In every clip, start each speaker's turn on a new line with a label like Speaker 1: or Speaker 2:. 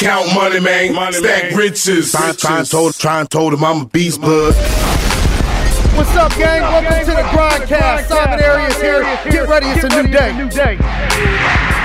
Speaker 1: Count money, man.
Speaker 2: Money,
Speaker 1: Stack
Speaker 2: man.
Speaker 1: riches.
Speaker 3: Trying, trying, told, trying told him I'm a beast, bud.
Speaker 4: What's up, gang? Welcome to the Grindcast. Simon Arias here. Get ready, it's a new day.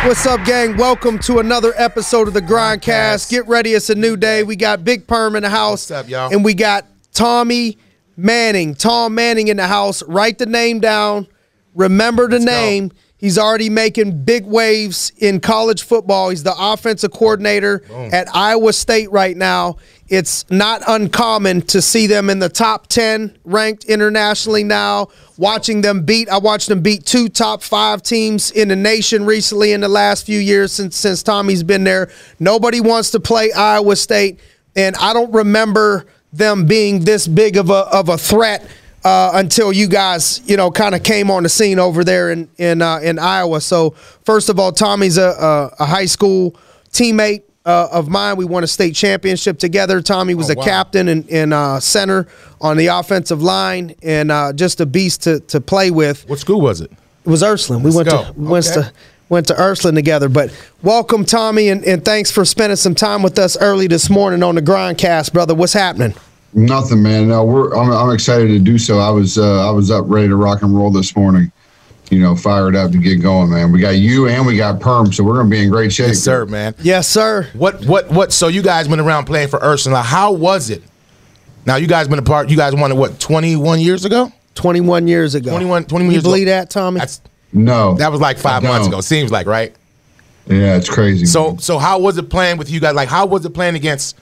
Speaker 4: What's up, gang? Welcome to another episode of the Grindcast. Get ready, it's a new day. We got Big Perm in the house.
Speaker 3: What's up, y'all?
Speaker 4: And we got Tommy Manning. Tom Manning in the house. Write the name down. Remember the name. He's already making big waves in college football. He's the offensive coordinator at Iowa State right now. It's not uncommon to see them in the top 10 ranked internationally now. Watching them beat, I watched them beat two top five teams in the nation recently in the last few years since since Tommy's been there. Nobody wants to play Iowa State, and I don't remember them being this big of a of a threat uh, until you guys, you know, kind of came on the scene over there in in uh, in Iowa. So first of all, Tommy's a a, a high school teammate uh, of mine. We won a state championship together. Tommy was a captain and, and uh, center on the offensive line, and uh, just a beast to to play with.
Speaker 3: What school was it?
Speaker 4: It was Ursuline. We went
Speaker 3: go.
Speaker 4: to went to went to Ursuline together. But welcome, Tommy, and, and thanks for spending some time with us early this morning on the Grindcast, brother. What's happening?
Speaker 5: Nothing, man. No, we're. I'm, I'm excited to do so. I was. Uh, I was up ready to rock and roll this morning. You know, fired up to get going, man. We got you and we got Perm, so we're gonna be in great shape.
Speaker 3: Yes, sir, man.
Speaker 4: Yes, sir.
Speaker 3: What, what, what? So you guys been around playing for Ursula. How was it? Now you guys been apart. You guys won it what? 21 years ago?
Speaker 4: 21 years ago.
Speaker 3: 21 21
Speaker 4: You
Speaker 3: years
Speaker 4: believe
Speaker 3: ago.
Speaker 4: that, Tommy?
Speaker 3: That's
Speaker 5: No,
Speaker 3: that was like five months ago. Seems like right.
Speaker 5: Yeah, it's crazy.
Speaker 3: So,
Speaker 5: man.
Speaker 3: so how was it playing with you guys? Like, how was it playing against,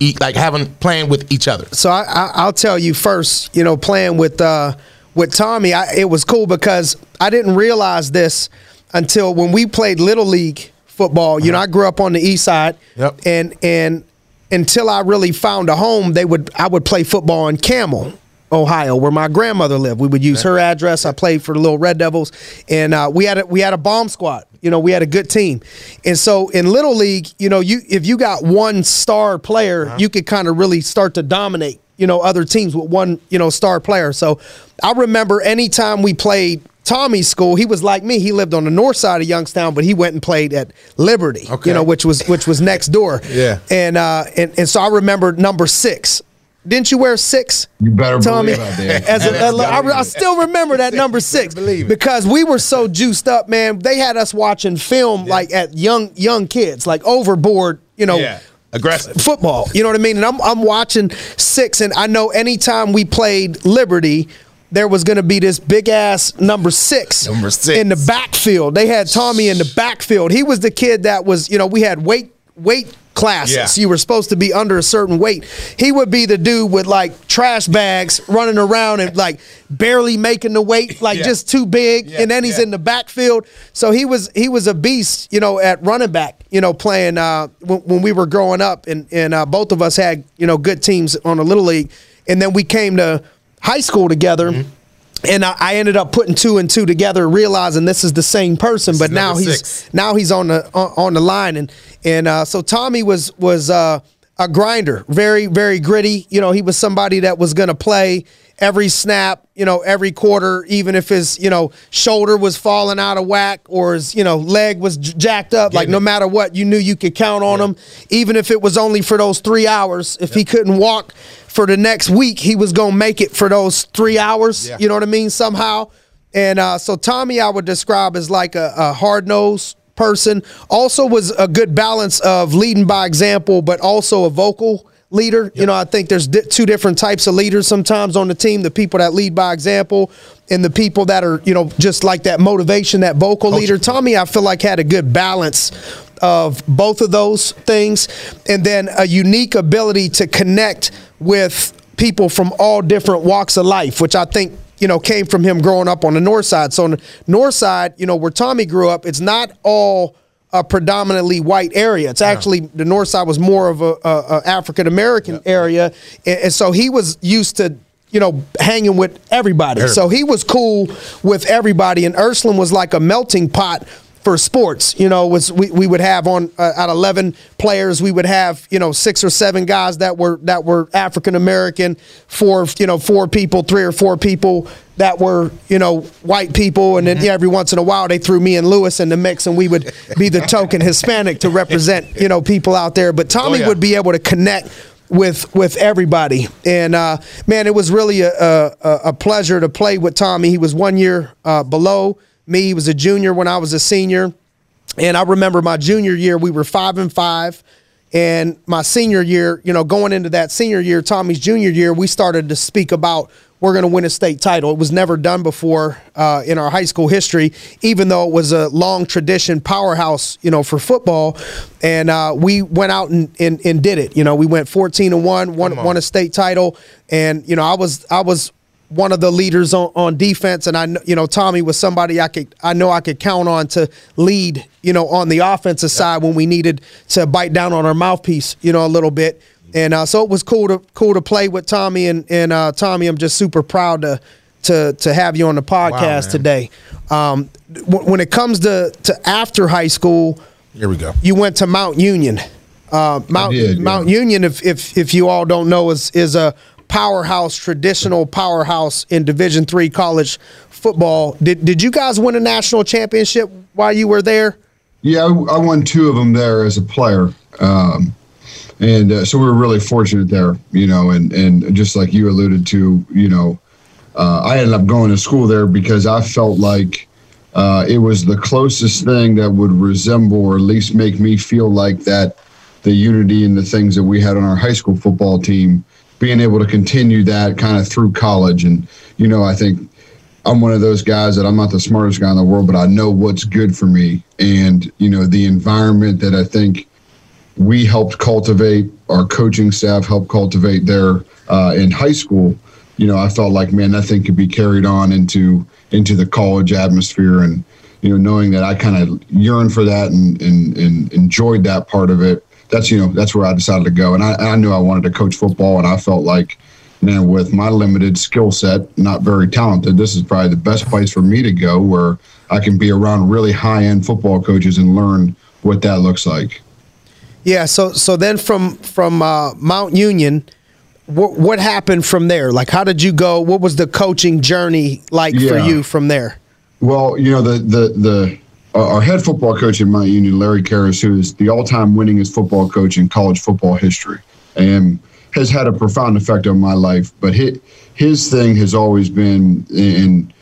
Speaker 3: e- like having playing with each other?
Speaker 4: so I, I, I'll tell you first. You know, playing with uh, with Tommy, I, it was cool because I didn't realize this until when we played little league football. You know, I grew up on the east side,
Speaker 3: Yep.
Speaker 4: and and until I really found a home, they would I would play football in Campbell. Ohio, where my grandmother lived, we would use her address. I played for the Little Red Devils, and uh, we had a, we had a bomb squad. You know, we had a good team, and so in little league, you know, you if you got one star player, you could kind of really start to dominate. You know, other teams with one you know star player. So I remember anytime we played Tommy's school, he was like me. He lived on the north side of Youngstown, but he went and played at Liberty.
Speaker 3: Okay.
Speaker 4: You know, which was which was next door.
Speaker 3: Yeah.
Speaker 4: And uh, and and so I remember number six. Didn't you wear six?
Speaker 5: you better
Speaker 4: Tommy,
Speaker 5: believe I did.
Speaker 4: as a, I, I still remember that number six because we were so juiced up, man. They had us watching film like at young young kids, like overboard, you know,
Speaker 3: aggressive.
Speaker 4: football. You know what I mean? And I'm I'm watching six, and I know anytime we played Liberty. There was going to be this big ass number six,
Speaker 3: Number six.
Speaker 4: in the backfield. They had Tommy in the backfield. He was the kid that was, you know, we had weight weight classes.
Speaker 3: Yeah.
Speaker 4: You were supposed to be under a certain weight. He would be the dude with like trash bags running around and like barely making the weight, like
Speaker 3: Yeah.
Speaker 4: just too big.
Speaker 3: Yeah,
Speaker 4: and then he's in the backfield. So he was he was a beast, you know, at running back. You know, playing uh, when, when we were growing up, and and uh, both of us had you know good teams on the little league, and then we came to high school together.
Speaker 3: Mm-hmm.
Speaker 4: And I, ended up putting two and two together, realizing this is the same person. but now he's
Speaker 3: six.
Speaker 4: now he's on the on, on the line, and and uh, so Tommy was was uh, a grinder, very very gritty. You know, he was somebody that was going to play every snap, you know, every quarter, even if his you know shoulder was falling out of whack or his you know leg was j- jacked up. Like
Speaker 3: Getting
Speaker 4: no matter what, you knew you could count on him, even if it was only for those three hours. If he couldn't walk for the next week, he was going to make it for those three hours.
Speaker 3: Yeah.
Speaker 4: You know what I mean? Somehow. And uh, so Tommy, I would describe as like a, a hard nosed person. Also was a good balance of leading by example, but also a vocal leader. You know, I think there's di- two different types of leaders sometimes on the team: the people that lead by example, and the people that are you know just like that motivation, that vocal leader. Tommy, I feel like had a good balance of both of those things, and then a unique ability to connect with people from all different walks of life, which I think you know came from him growing up on the north side. So on the north side, you know where Tommy grew up, it's not all a predominantly white area. It's actually the north side was more of a, a, a African American area, and, and so he was used to you know hanging with everybody. So he was cool with everybody, and Ursuline was like a melting pot for sports. You know, was we, we would have on uh, at eleven players, we would have you know six or seven guys that were that were African American, four you know four people, three or four people that were you know white people, and then yeah, every once in a while they threw me and Lewis in the mix, and we would be the token Hispanic to represent you know people out there. But Tommy
Speaker 3: Oh, yeah.
Speaker 4: would be able to connect with with everybody. And uh, man, it was really a, a, a pleasure to play with Tommy. He was one year uh, below me. He was a junior when I was a senior. And I remember my junior year, we were five and five. And my senior year, you know, going into that senior year, Tommy's junior year, we started to speak about we're going to win a state title. It was never done before uh, in our high school history, even though it was a long tradition powerhouse, you know, for football. And uh, we went out and, and, and did it. You know, we went 14 and one, won,
Speaker 3: on.
Speaker 4: won a state title. And, you know, I was, I was, one of the leaders on, on defense, and I know you know Tommy was somebody I could I know I could count on to lead you know on the offensive side when we needed to bite down on our mouthpiece you know a little bit, and uh, so it was cool to cool to play with Tommy and and uh, Tommy I'm just super proud to to to have you on the podcast
Speaker 3: man.
Speaker 4: today. Um, w- when it comes to to after high school,
Speaker 3: Here we go.
Speaker 4: you went to Mount Union. Uh, Mount
Speaker 5: did, yeah.
Speaker 4: Mount Union, if, if if you all don't know, is is a powerhouse, traditional powerhouse in Division three college football. Did did you guys win a national championship while you were there?
Speaker 5: Yeah, I, I won two of them there as a player, um, and uh, so we were really fortunate there. You know, and and just like you alluded to, you know, uh, I ended up going to school there because I felt like uh, it was the closest thing that would resemble, or at least make me feel like that the unity and the things that we had on our high school football team, being able to continue that kind of through college, and you know, I think I'm one of those guys that I'm not the smartest guy in the world, but I know what's good for me. And, you know, the environment that I think we helped cultivate, our coaching staff helped cultivate there uh, in high school, you know, I felt like, man, that thing could be carried on into into the college atmosphere. And, you know, knowing that I kind of yearned for that and, and, and enjoyed that part of it, that's, you know, that's where I decided to go. And I, I knew I wanted to coach football, and I felt like, man, with my limited skill set, not very talented, this is probably the best place for me to go where I can be around really high end football coaches and learn what that looks like.
Speaker 4: Yeah. So so then from from uh, Mount Union, what what happened from there? Like, how did you go? What was the coaching journey like for you from there?
Speaker 5: Well, you know, the the the uh, our head football coach at my Union, Larry Kehres, who is the all-time winningest football coach in college football history, and has had a profound effect on my life. But his his thing has always been in.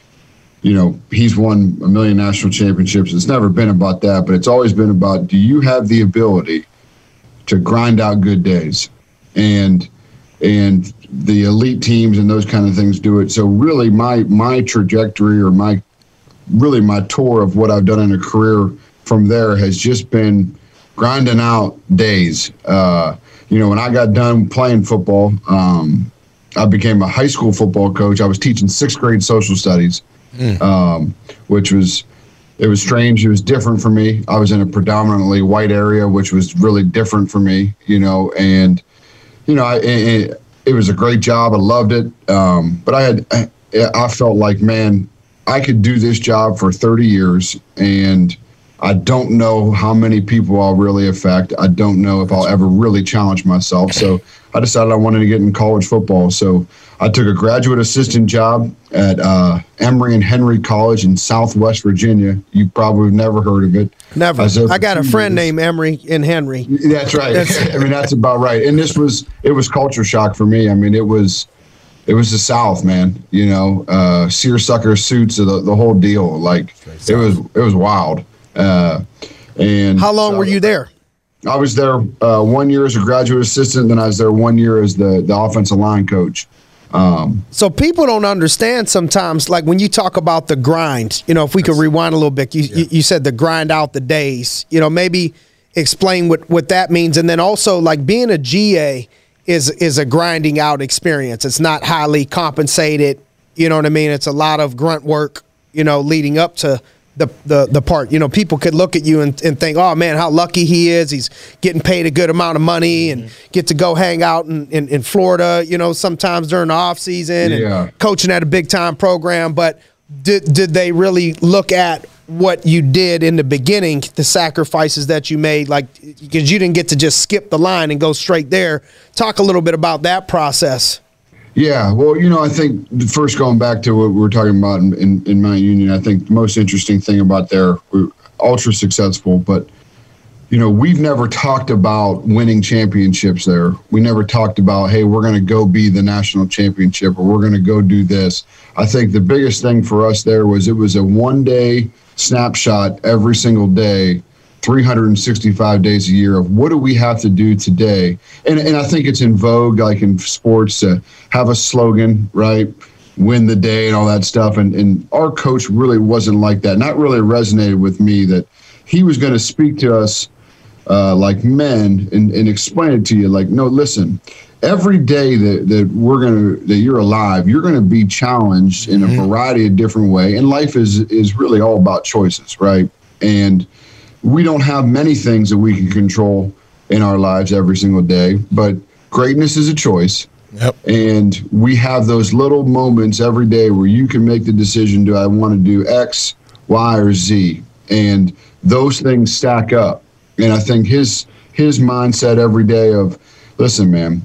Speaker 5: You know, he's won a million national championships. It's never been about that, but it's always been about do you have the ability to grind out good days? And and the elite teams and those kind of things do it. So really my my trajectory or my really my tour of what I've done in a career from there has just been grinding out days. Uh, you know, when I got done playing football, um, I became a high school football coach. I was teaching sixth grade social studies, um, which was it was strange. It was different for me. I was in a predominantly white area, which was really different for me. You know, and you know, I, it, it was a great job. I loved it. Um, but I had, I felt like, man, I could do this job for 30 years and I don't know how many people I'll really affect. I don't know if I'll ever really challenge myself. So I decided I wanted to get in college football. So I took a graduate assistant job at uh, Emory and Henry College in Southwest Virginia. You probably have never heard of it.
Speaker 4: Never.
Speaker 5: I
Speaker 4: I got a friend
Speaker 5: years.
Speaker 4: named Emory and Henry.
Speaker 5: That's right. I mean, that's about right. And this was it was culture shock for me. I mean, it was it was the South, man. You know, uh, seersucker suits, the the whole deal. Like it was it was wild. Uh, and
Speaker 4: How long were you there?
Speaker 5: I was there uh, one year as a graduate assistant, then I was there one year as the the offensive line coach. Um,
Speaker 4: So people don't understand sometimes, like when you talk about the grind. You know, if we could rewind a little bit, you, you you said the grind out the days. You know, maybe explain what what that means, and then also like being a GA is is a grinding out experience. It's not highly compensated. You know what I mean? It's a lot of grunt work. You know, leading up to. The, the, the part you know people could look at you and, and think oh man how lucky he is he's getting paid a good amount of money and mm-hmm. get to go hang out in, in, in Florida you know sometimes during the off season
Speaker 5: Yeah.
Speaker 4: and coaching at a big time program, but did did they really look at what you did in the beginning, the sacrifices that you made, like because you didn't get to just skip the line and go straight there. Talk a little bit about that process.
Speaker 5: Yeah, well, you know, I think first going back to what we were talking about in, in, in Mount Union, I think the most interesting thing about we're ultra successful, but you know, we've never talked about winning championships there. We never talked about, hey, we're going to go be the national championship or we're going to go do this. I think the biggest thing for us there was it was a one day snapshot every single day, 365 days a year of what do we have to do today. And, and I think it's in vogue, like in sports, to have a slogan, right? Win the day and all that stuff. And, and our coach really wasn't like that. Not really resonated with me that he was going to speak to us uh, like men and, and explain it to you like no listen every day that, that we're gonna that you're alive you're gonna be challenged in a mm-hmm. variety of different way and life is is really all about choices right and we don't have many things that we can control in our lives every single day but greatness is a choice Yep. And we have those little moments every day where you can make the decision do I want to do X, Y, or Z? And those things stack up. And I think his his mindset every day of, listen, man,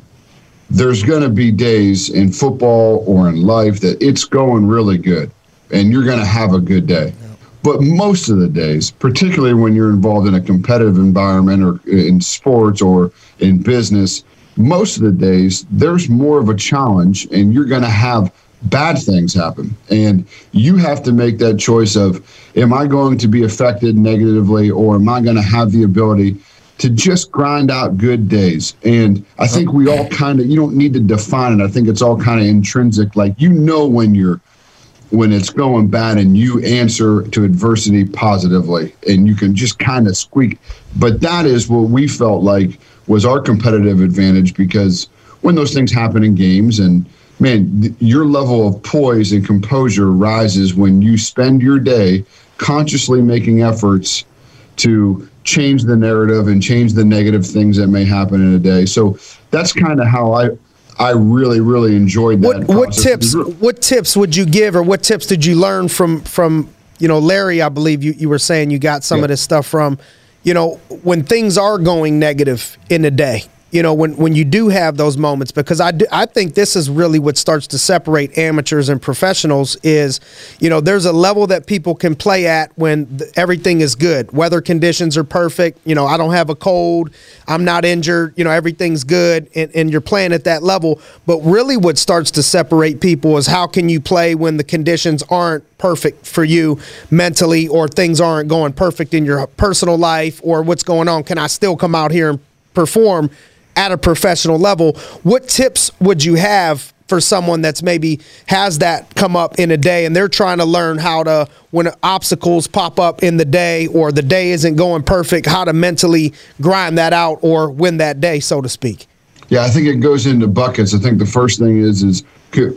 Speaker 5: there's going to be days in football or in life that it's going really good, and you're going to have a good day. But most of the days, particularly when you're involved in a competitive environment or in sports or in business, most of the days there's more of a challenge, and you're going to have bad things happen. And you have to make that choice of am I going to be affected negatively or am I going to have the ability to just grind out good days? And I think we all kind of, you don't need to define it. I think it's all kind of intrinsic. Like, you know, when you're, when it's going bad and you answer to adversity positively and you can just kind of squeak. But that is what we felt like was our competitive advantage because when those things happen in games and, man, your level of poise and composure rises when you spend your day consciously making efforts to change the narrative and change the negative things that may happen in a day. So that's kind of how I I really really enjoyed that.
Speaker 4: What, what tips what tips would you give or what tips did you learn from from you know Larry I believe you you were saying you got some yeah. of this stuff from you know when things are going negative in a day you know when when you do have those moments because I do, I think this is really what starts to separate amateurs and professionals is you know there's a level that people can play at when everything is good. Weather conditions are perfect. You know I don't have a cold. I'm not injured. You know everything's good and, and you're playing at that level. But really what starts to separate people is how can you play when the conditions aren't perfect for you mentally or things aren't going perfect in your personal life or what's going on? Can I still come out here and perform at a professional level. What tips would you have for someone that's maybe has that come up in a day and they're trying to learn how to when obstacles pop up in the day or the day isn't going perfect how to mentally grind that out or win that day so to speak
Speaker 5: yeah i think it goes into buckets i think the first thing is is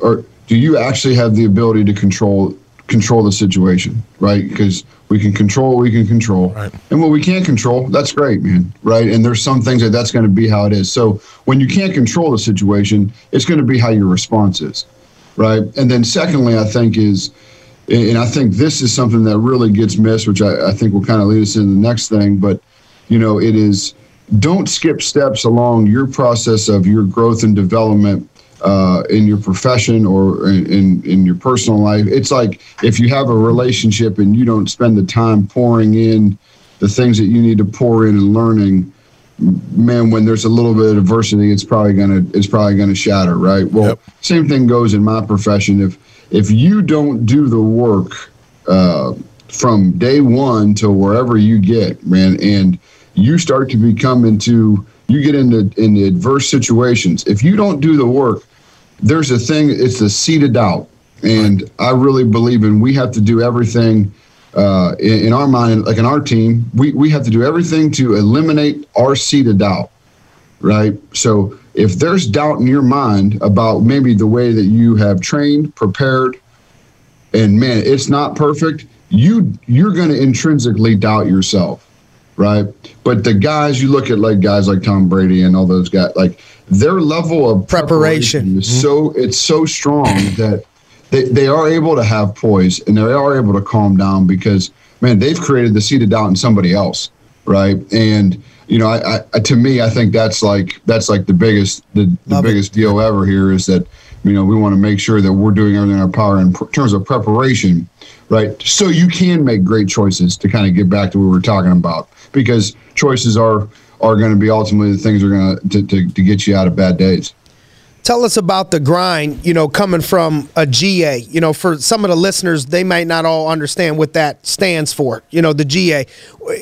Speaker 5: or do you actually have the ability to control control the situation, right? Because we can control what we can control, right. and what we can't control, that's great, man, right? And there's some things that that's going to be how it is. So when you can't control the situation, it's going to be how your response is, right? And then secondly, I think is, and I think this is something that really gets missed, which I, I think will kind of lead us into the next thing, but you know, it is don't skip steps along your process of your growth and development uh, in your profession or in, in, your personal life. It's like if you have a relationship and you don't spend the time pouring in the things that you need to pour in and learning, man, when there's a little bit of adversity, it's probably gonna it's probably gonna shatter, right? Well, yep. same thing goes in my profession. If if you don't do the work uh, from day one to wherever you get, man, and you start to become into you get into in adverse situations. If you don't do the work, there's a thing. It's the seed of doubt, and I really believe in. We have to do everything uh, in, in, our mind, like in our team. We we have to do everything to eliminate our seed of doubt, right? So if there's doubt in your mind about maybe the way that you have trained, prepared, and man, it's not perfect. You you're going to intrinsically doubt yourself right? But the guys you look at, like guys like Tom Brady and all those guys, like their level of preparation, preparation is mm-hmm. so it's so strong that they, they are able to have poise and they are able to calm down because man, they've created the seed of doubt in somebody else, right? And you know, I, I to me, I think that's like that's like the biggest the, the biggest it. deal ever here is that you know we want to make sure that we're doing everything in our power in pr- terms of preparation, right? So you can make great choices to kind of get back to what we were talking about because choices are are going to be ultimately the things that are going to, to to get you out of bad days
Speaker 4: tell us about the grind, you know, coming from a GA. You know, for some of the listeners, they might not all understand what that stands for, you know, the GA.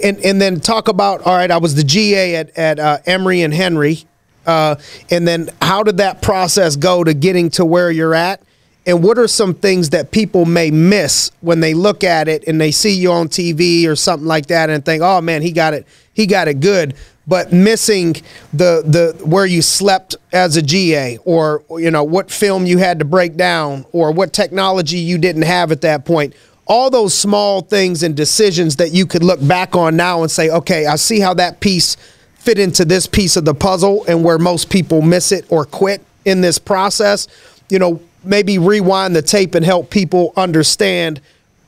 Speaker 4: And, and then talk about, all right, I was the GA at, at uh, Emory and Henry. Uh, and then how did that process go to getting to where you're at? And what are some things that people may miss when they look at it and they see you on TV or something like that and think, oh man, he got it, he got it good. But missing the the where you slept as a GA or you know what film you had to break down or what technology you didn't have at that point. All those small things and decisions that you could look back on now and say okay I see how that piece fit into this piece of the puzzle and where most people miss it or quit in this process. You know maybe rewind the tape and help people understand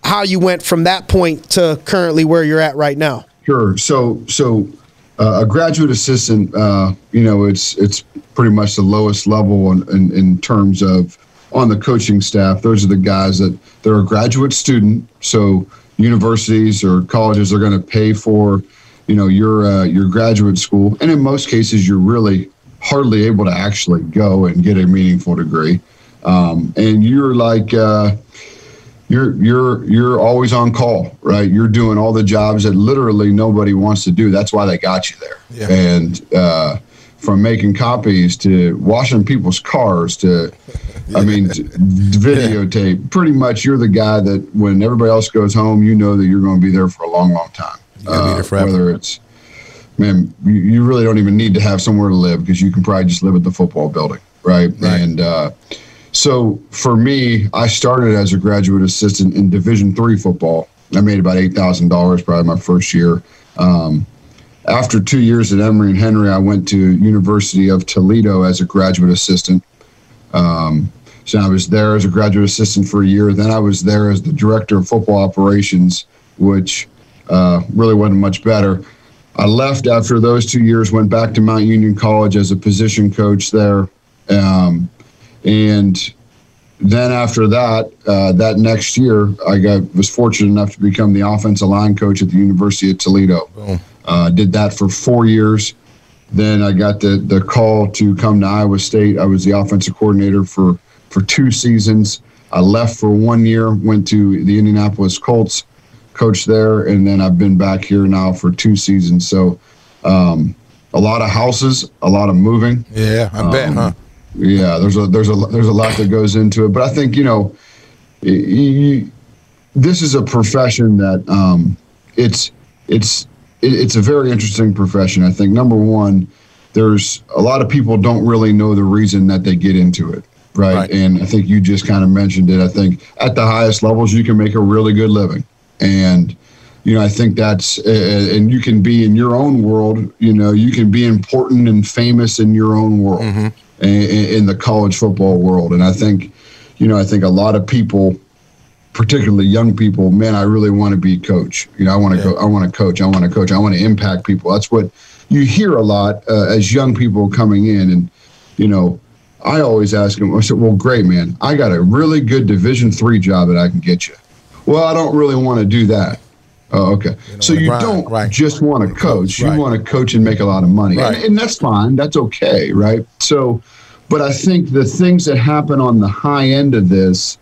Speaker 4: how you went from that point to currently where you're at right now.
Speaker 5: Sure. So so uh, a graduate assistant, uh, you know, it's it's pretty much the lowest level in, in, in, terms of on the coaching staff. Those are the guys that they're a graduate student, so universities or colleges are going to pay for, you know, your uh, your graduate school, and in most cases, you're really hardly able to actually go and get a meaningful degree, um, and you're like uh, you're you're you're always on call, right? You're doing all the jobs that literally nobody wants to do. That's why they got you there. Yeah. And uh, from making copies to washing people's cars to, yeah. I mean, videotape. Yeah. Pretty much, you're the guy that when everybody else goes home, you know that you're going to be there for a long, long time.
Speaker 3: Uh,
Speaker 5: whether it's man, you, you, really don't even need to have somewhere to live because you can probably just live at the football building, right? right. And uh, so for me, I started as a graduate assistant in Division three football. I made about eight thousand dollars probably my first year. Um, after two years at Emory and Henry, I went to University of Toledo as a graduate assistant. Um, so I was there as a graduate assistant for a year. Then I was there as the director of football operations, which uh, really wasn't much better. I left after those two years, went back to Mount Union College as a position coach there. Um, and then after that, uh, that next year, I got was fortunate enough to become the offensive line coach at the University of Toledo. Uh, did that for four years. Then I got the the call to come to Iowa State. I was the offensive coordinator for for two seasons. I left for one year, went to the Indianapolis Colts, coached there, and then I've been back here now for two seasons. So, um, a lot of houses, a lot of moving.
Speaker 3: Yeah, I um, bet, huh?
Speaker 5: Yeah, there's a there's a there's a lot that goes into it, but I think you know, you, this is a profession that um, it's it's it's a very interesting profession. I think number one, there's a lot of people don't really know the reason that they get into it, right? right. And I think you just kind of mentioned it. I think at the highest levels, you can make a really good living, and you know, I think that's, uh, and you can be in your own world, you know, you can be important and famous in your own world. Mm-hmm in, in the college football world. And I think, you know, I think a lot of people, particularly young people, man, I really want to be coach. You know, I want to yeah. go, I want to coach, I want to coach, I want to impact people. That's what you hear a lot uh, as young people coming in. And, you know, I always ask them, I said, well, great, man, I got a really good Division three job that I can get you. Well, I don't really want to do that. Oh, okay. You know, so you right, don't right. just want to coach. You want to coach and make a lot of money. And, and, that's fine. That's okay, right? So, but I think the things that happen on the high end of this,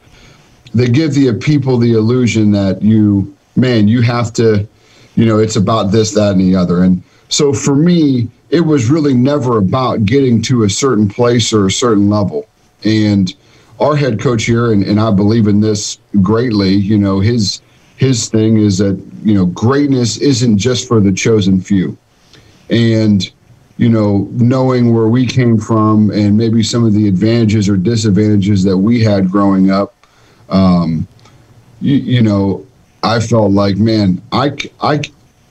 Speaker 5: they give the people the illusion that you, man, you have to, you know, it's about this, that, and the other. And so for me, it was really never about getting to a certain place or a certain level. And our head coach here, and, and I believe in this greatly, you know, his his thing is that you know greatness isn't just for the chosen few. And you know knowing where we came from and maybe some of the advantages or disadvantages that we had growing up um, you, you know i felt like man i i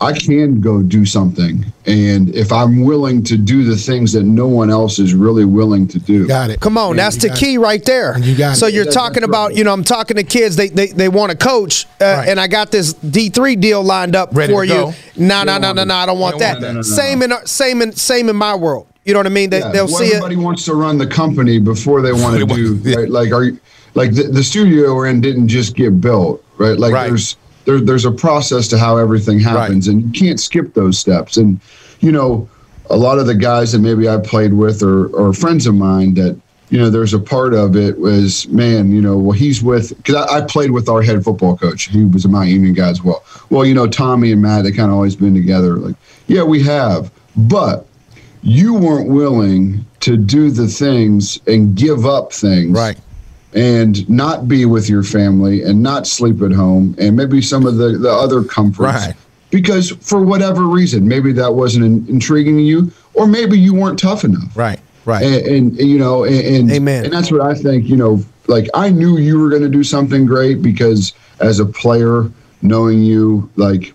Speaker 5: I can go do something. And if I'm willing to do the things that no one else is really willing to do.
Speaker 3: Got it.
Speaker 4: Come on,
Speaker 3: Yeah,
Speaker 4: that's the key
Speaker 3: it.
Speaker 4: right there.
Speaker 3: You got
Speaker 4: so
Speaker 3: it.
Speaker 4: you're
Speaker 5: That-
Speaker 4: talking about,
Speaker 5: right.
Speaker 4: you know, I'm talking to kids. They they, they want to coach, uh,
Speaker 3: Right.
Speaker 4: and I got this D3 deal lined up
Speaker 3: Ready
Speaker 4: for you. No, no, no, no, no. I don't want
Speaker 3: don't
Speaker 4: that.
Speaker 3: want that. No,
Speaker 5: no, no,
Speaker 4: Same in same in same in my world. You know what I mean? They,
Speaker 5: Yeah,
Speaker 4: they'll
Speaker 5: well,
Speaker 4: see
Speaker 5: everybody
Speaker 4: it.
Speaker 5: wants to run the company before they want to do
Speaker 3: yeah.
Speaker 5: right. Like, are you like the, the studio we're in didn't just get built, right? Like,
Speaker 3: Right.
Speaker 5: there's there, there's a process to how everything happens, and you can't skip those steps. And you know, a lot of the guys that maybe I played with or or friends of mine that you know, there's a part of it was man, you know, well he's with because I, I played with our head football coach. He was a Mount Union guy as well. Well, you know, Tommy and Matt, they kind of always been together. Like, yeah, we have, but you weren't willing to do the things and give up things
Speaker 3: Right.
Speaker 5: And not be with your family and not sleep at home and maybe some of the, the other comforts
Speaker 3: Right.
Speaker 5: because for whatever reason maybe that wasn't in, intriguing to you or maybe you weren't tough enough
Speaker 3: Right. Right.
Speaker 5: and, and you know and, and
Speaker 4: Amen.
Speaker 5: and that's what i think you know like i knew you were going to do something great because as a player knowing you like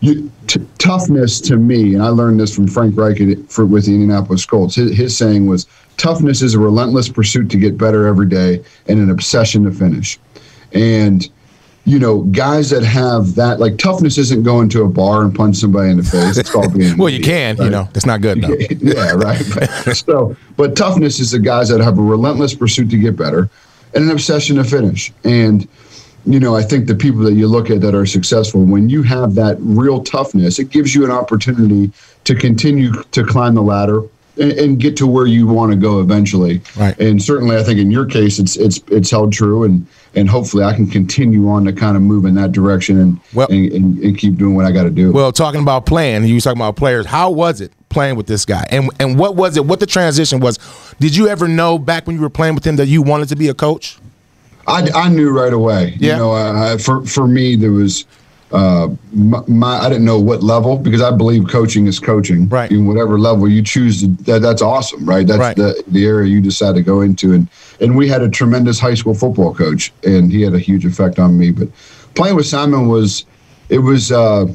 Speaker 5: you, t- toughness to me, and I learned this from Frank Reich at- for, with the Indianapolis Colts. His, his saying was, "Toughness is a relentless pursuit to get better every day, and an obsession to finish." And you know, guys that have that, like toughness, isn't going to a bar and punch somebody in the face. It's called being.
Speaker 3: well, you can. You know, it's not good though.
Speaker 5: yeah, right. But, so, but toughness is the guys that have a relentless pursuit to get better and an obsession to finish. And you know, I think the people that you look at that are successful, when you have that real toughness, it gives you an opportunity to continue to climb the ladder and, and get to where you want to go eventually.
Speaker 3: Right.
Speaker 5: And certainly, I think in your case, it's it's it's held true, and and hopefully, I can continue on to kind of move in that direction and
Speaker 3: Well-
Speaker 5: and, and, and keep doing what I got to do.
Speaker 3: Well, talking about playing, you was talking about players. How was it playing with this guy? And and what was it? What the transition was? Did you ever know back when you were playing with him that you wanted to be a coach?
Speaker 5: I, I knew right away.
Speaker 3: Yeah.
Speaker 5: You know, I, I- for for me there was uh, my, my I didn't know what level because I believe coaching is coaching.
Speaker 3: Right.
Speaker 5: In whatever level you choose, to, that that's awesome, right? That's
Speaker 3: Right.
Speaker 5: the the area you decide to go into, and and we had a tremendous high school football coach, and he had a huge effect on me. But playing with Simon was, it was. Uh,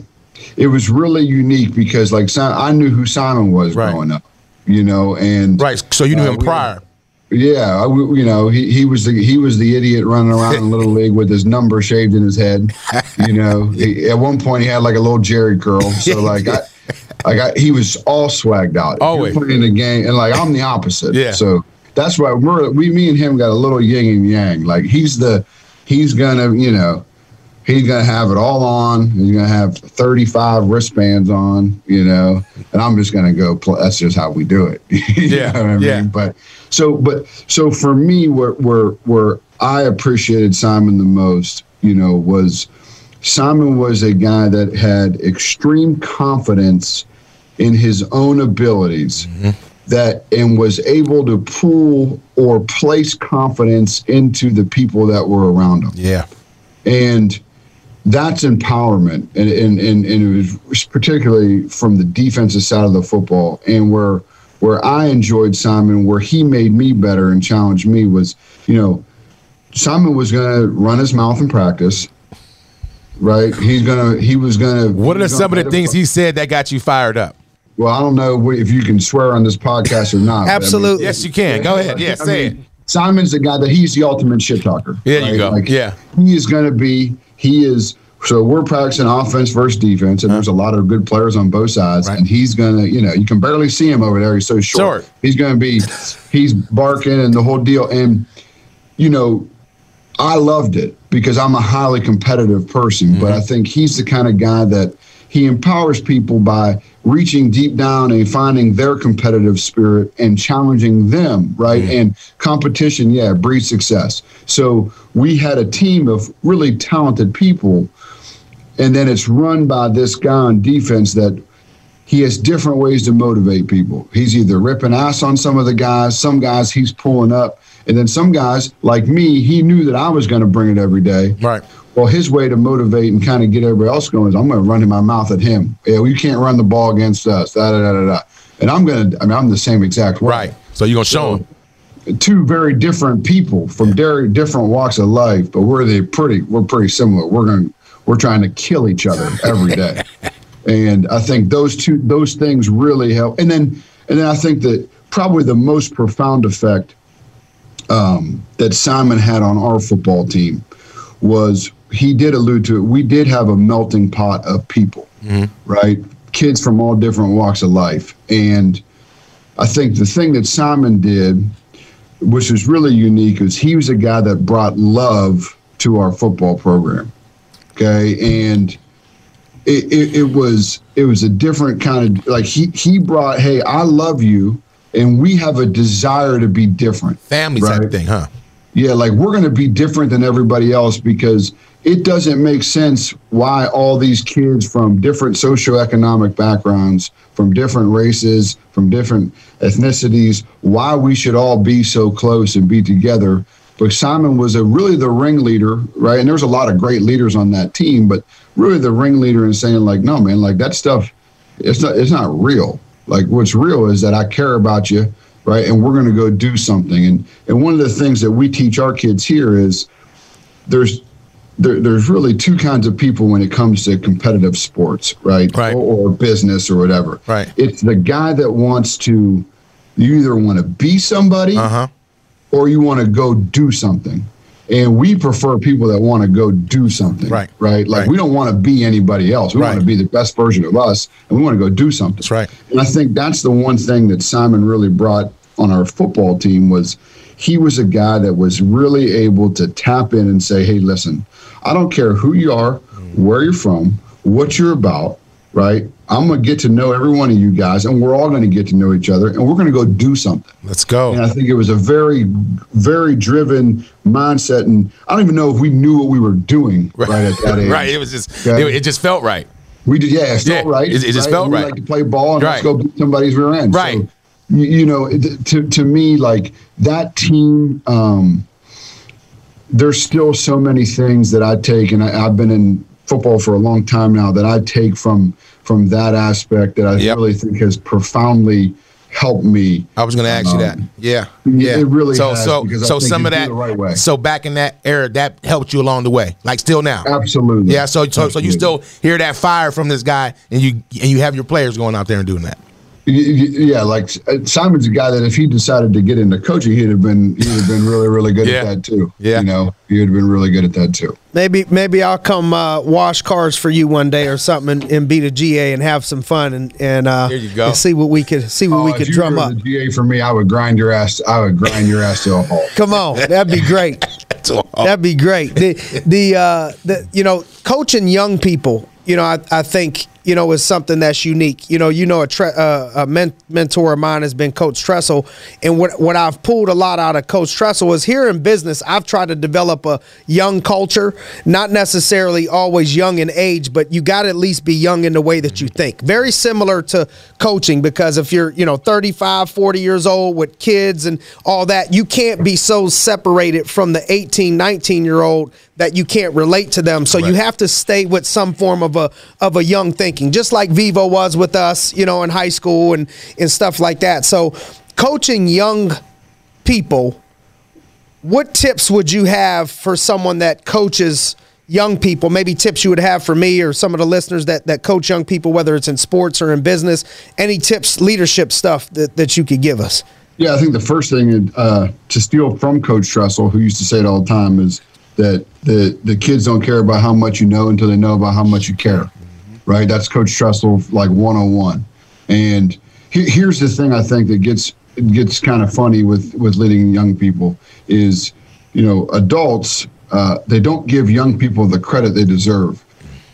Speaker 5: it was really unique because, like, Sim- I knew who Simon was
Speaker 3: Right.
Speaker 5: growing up, you know, and
Speaker 3: Right. So you knew
Speaker 5: Uh,
Speaker 3: him prior.
Speaker 5: Yeah, I you know, he, he was the he was the idiot running around in little league with his number shaved in his head. You know, He- at one point he had like a little Jheri curl. So like I, like I, he was all swagged out. If you're
Speaker 3: Always.
Speaker 5: playing the game, and like I'm the opposite.
Speaker 3: Yeah.
Speaker 5: So that's why we're we me and him got a little yin and yang. Like he's the he's gonna you know he's gonna have it all on. He's gonna have 35 wristbands on. You know, and I'm just gonna go. Play. That's just how we do it. You
Speaker 3: Yeah,
Speaker 5: know what I
Speaker 3: yeah.
Speaker 5: mean? But so, but so for me, where where where I appreciated Simon the most, you know, was Simon was a guy that had extreme confidence in his own abilities. Mm-hmm. That and was able to pull or place confidence into the people that were around him
Speaker 3: Yeah.
Speaker 5: and that's empowerment and, and, and, and it was particularly from the defensive side of the football and where where i enjoyed simon where he made me better and challenged me was you know simon was going to run his mouth in practice right he's going to he was going to
Speaker 3: What are some of the things he said that got you fired up?
Speaker 5: well i don't know if you can swear on this podcast or not but I mean,
Speaker 4: Absolutely.
Speaker 3: Yes, you can. Go ahead. Yeah,
Speaker 5: I
Speaker 3: say
Speaker 5: mean, Simon's the guy that he's the ultimate shit talker.
Speaker 3: There you go. Yeah.
Speaker 5: He is going to be, he is, so we're practicing offense versus defense, and there's a lot of good players on both sides,
Speaker 3: Right.
Speaker 5: and he's going to, you know, you can barely see him over there. He's so short.
Speaker 3: Short.
Speaker 5: He's going to be, he's barking and the whole deal. And, you know, I loved it because I'm a highly competitive person, but mm-hmm. I think he's the kind of guy that he empowers people by reaching deep down and finding their competitive spirit and challenging them, right? Mm. And competition, yeah, breeds success. So we had a team of really talented people, and then it's run by this guy on defense that he has different ways to motivate people. He's either ripping ass on some of the guys, some guys he's pulling up, and then some guys like me, he knew that I was going to bring it every day.
Speaker 3: Right.
Speaker 5: Well, his way to motivate and kind of get everybody else going is I'm going to run in my mouth at him. Yeah, well, you can't run the ball against us. Da da da da da. And I'm going to. I mean, I'm the same exact way.
Speaker 3: Right. So you're gonna show him.
Speaker 5: Two very different people from very different walks of life, but we're the pretty. We're pretty similar. We're going. We're trying to kill each other every day. And I think those two those things really help. And then and then I think that probably the most profound effect um, that Simon had on our football team was he did allude to it. We did have a melting pot of people, mm-hmm. right? Kids from all different walks of life. And I think the thing that Simon did, which was really unique, is he was a guy that brought love to our football program. Okay. And it, it, it was it was a different kind of like he he brought, hey, I love you and we have a desire to be different.
Speaker 3: Family right? type thing, huh?
Speaker 5: Yeah, like we're going to be different than everybody else because it doesn't make sense why all these kids from different socioeconomic backgrounds, from different races, from different ethnicities, why we should all be so close and be together. But Simon was a really the ringleader, right? And there's a lot of great leaders on that team, but really the ringleader in saying like, no, man, like that stuff, it's not, it's not real. Like what's real is that I care about you, right? And we're going to go do something. And and one of the things that we teach our kids here is there's there, there's really two kinds of people when it comes to competitive sports, right?
Speaker 3: Right.
Speaker 5: Or, or business or whatever.
Speaker 3: Right.
Speaker 5: It's the guy that wants to you either want to be somebody
Speaker 3: uh-huh.
Speaker 5: Or you want to go do something. And we prefer people that want to go do something.
Speaker 3: Right.
Speaker 5: Right. Like
Speaker 3: right.
Speaker 5: we don't want to be anybody else. We
Speaker 3: right.
Speaker 5: want to be the best version of us and we want to go do something.
Speaker 3: That's right.
Speaker 5: And I think that's the one thing that Simon really brought on our football team was he was a guy that was really able to tap in and say, Hey, listen, I don't care who you are, where you're from, what you're about, right? I'm going to get to know every one of you guys, and we're all going to get to know each other, and we're going to go do something.
Speaker 3: Let's go.
Speaker 5: And I think it was a very, very driven mindset, and I don't even know if we knew what we were doing right, right at that age.
Speaker 3: right. It was just, okay? it, it, just felt right.
Speaker 5: We did, yeah, it felt
Speaker 3: yeah,
Speaker 5: right.
Speaker 3: It, it just
Speaker 5: right?
Speaker 3: felt right.
Speaker 5: Like to play ball and
Speaker 3: right.
Speaker 5: let's go beat somebody's rear end.
Speaker 3: Right.
Speaker 5: So, you, you know, to to me, like that team. Um, there's still so many things that I take, and I, have been in football for a long time now that I take from from that aspect that I
Speaker 3: yep.
Speaker 5: really think has profoundly helped me.
Speaker 3: I was going to ask um, you that. Yeah,
Speaker 5: yeah, it really.
Speaker 3: So
Speaker 5: has,
Speaker 3: so so some of that.
Speaker 5: Right
Speaker 3: so back in that era, that helped you along the way, like still now.
Speaker 5: Absolutely.
Speaker 3: Yeah. So so, so you still hear that fire from this guy, and you and you have your players going out there and doing that.
Speaker 5: Yeah, like uh, Simon's a guy that if he decided to get into coaching, he'd have been he'd have been really really good
Speaker 3: yeah.
Speaker 5: at that too.
Speaker 3: Yeah,
Speaker 5: you know, he'd have been really good at that too.
Speaker 4: Maybe maybe I'll come uh, wash cars for you one day or something and, and beat a GA and have some fun and and, uh,
Speaker 3: you go.
Speaker 4: and see what we could see what
Speaker 5: oh,
Speaker 4: we could drum up.
Speaker 5: GA for me, I would grind your ass. I would grind your ass to a halt.
Speaker 4: Come on, that'd be great. that'd be great. The the uh, the you know coaching young people. You know, I, I think you know, is something that's unique. You know, you know, a, tre- uh, a men- mentor of mine has been Coach Tressel, and what what I've pulled a lot out of Coach Tressel is here in business. I've tried to develop a young culture, not necessarily always young in age, but you got to at least be young in the way that you think. Very similar to coaching, because if you're you know 35, 40 years old with kids and all that, you can't be so separated from the 18, 19 year old that you can't relate to them. So right. you have to stay with some form of a of a young thinking, just like Vivo was with us, you know, in high school and and stuff like that. So coaching young people, what tips would you have for someone that coaches young people? Maybe tips you would have for me or some of the listeners that that coach young people, whether it's in sports or in business. Any tips, leadership stuff that, that you could give us?
Speaker 5: Yeah, I think the first thing uh, to steal from Coach Tressel, who used to say it all the time, is that the the kids don't care about how much you know until they know about how much you care. Right? That's Coach Tressel like 101. And he, here's the thing I think that gets gets kind of funny with with leading young people is, you know, adults uh, they don't give young people the credit they deserve.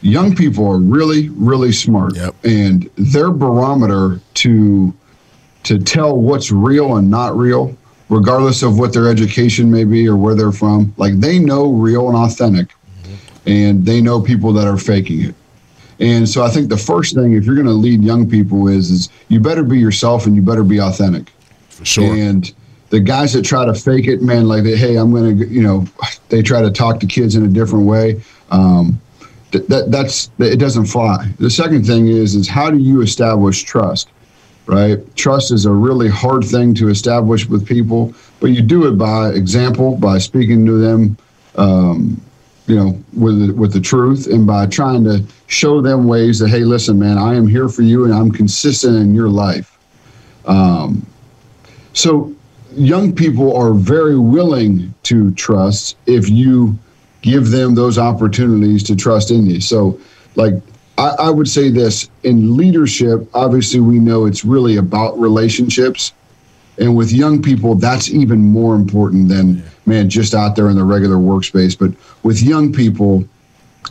Speaker 5: Young people are really really smart,
Speaker 3: yep.
Speaker 5: and their barometer to to tell what's real and not real regardless of what their education may be or where they're from. Like they know real and authentic, mm-hmm. and they know people that are faking it. And so I think the first thing, if you're going to lead young people, is is you better be yourself and you better be authentic.
Speaker 3: For sure.
Speaker 5: And the guys that try to fake it, man, like they, hey, I'm going to, you know, they try to talk to kids in a different way. Um, that that's it doesn't fly. The second thing is is how do you establish trust? right? Trust is a really hard thing to establish with people, but you do it by example, by speaking to them, um, you know, with with the truth, and by trying to show them ways that hey listen man i am here for you and i'm consistent in your life. Um, so young people are very willing to trust if you give them those opportunities to trust in you. So like I, I would say this in leadership obviously we know it's really about relationships. And with young people that's even more important than man just out there in the regular workspace. But with young people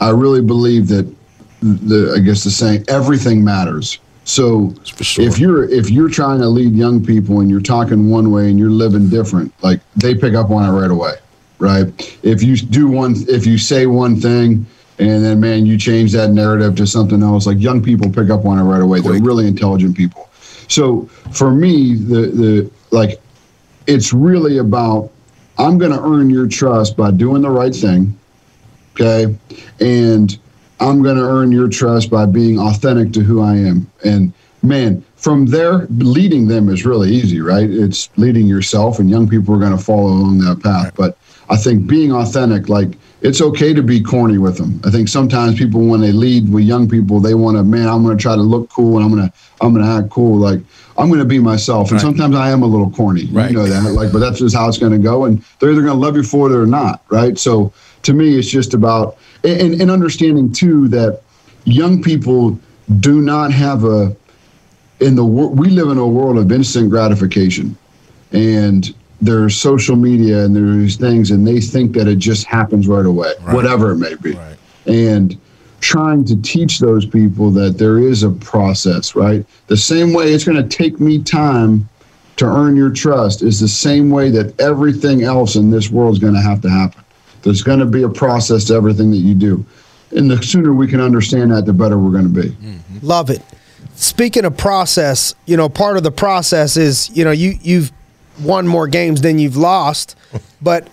Speaker 5: i really believe that the I guess the saying everything matters. So
Speaker 3: sure.
Speaker 5: if you're if you're trying to lead young people and you're talking one way and you're living different, like they pick up on it right away, right? If you do one, if you say one thing and then man, you change that narrative to something else, like young people pick up on it right away. They're really intelligent people. So for me, the the like, it's really about I'm going to earn your trust by doing the right thing, okay, and I'm going to earn your trust by being authentic to who I am. And man, from there, leading them is really easy, right? It's leading yourself, and young people are going to follow along that path. But I think being authentic, like it's okay to be corny with them. I think sometimes people, when they lead with young people, they want to, man, I'm going to try to look cool and I'm going to, I'm going to act cool. Like I'm going to be myself. And
Speaker 3: Right.
Speaker 5: sometimes I am a little corny.
Speaker 3: Right.
Speaker 5: You know that. Like, but that's just how it's going to go. And they're either going to love you for it or not. Right. So to me, it's just about, and, and understanding too that young people do not have a, in the we live in a world of instant gratification. And there's social media and there's things and they think that it just happens right away whatever it may be.
Speaker 3: Right.
Speaker 5: and trying to teach those people that there is a process right? The same way it's going to take me time to earn your trust is the same way that everything else in this world is going to have to happen there's going to be a process to everything that you do. And the sooner we can understand that the better we're going to be mm-hmm.
Speaker 4: Love it. Speaking of process, you know, part of the process is, you know, you you've won more games than you've lost, but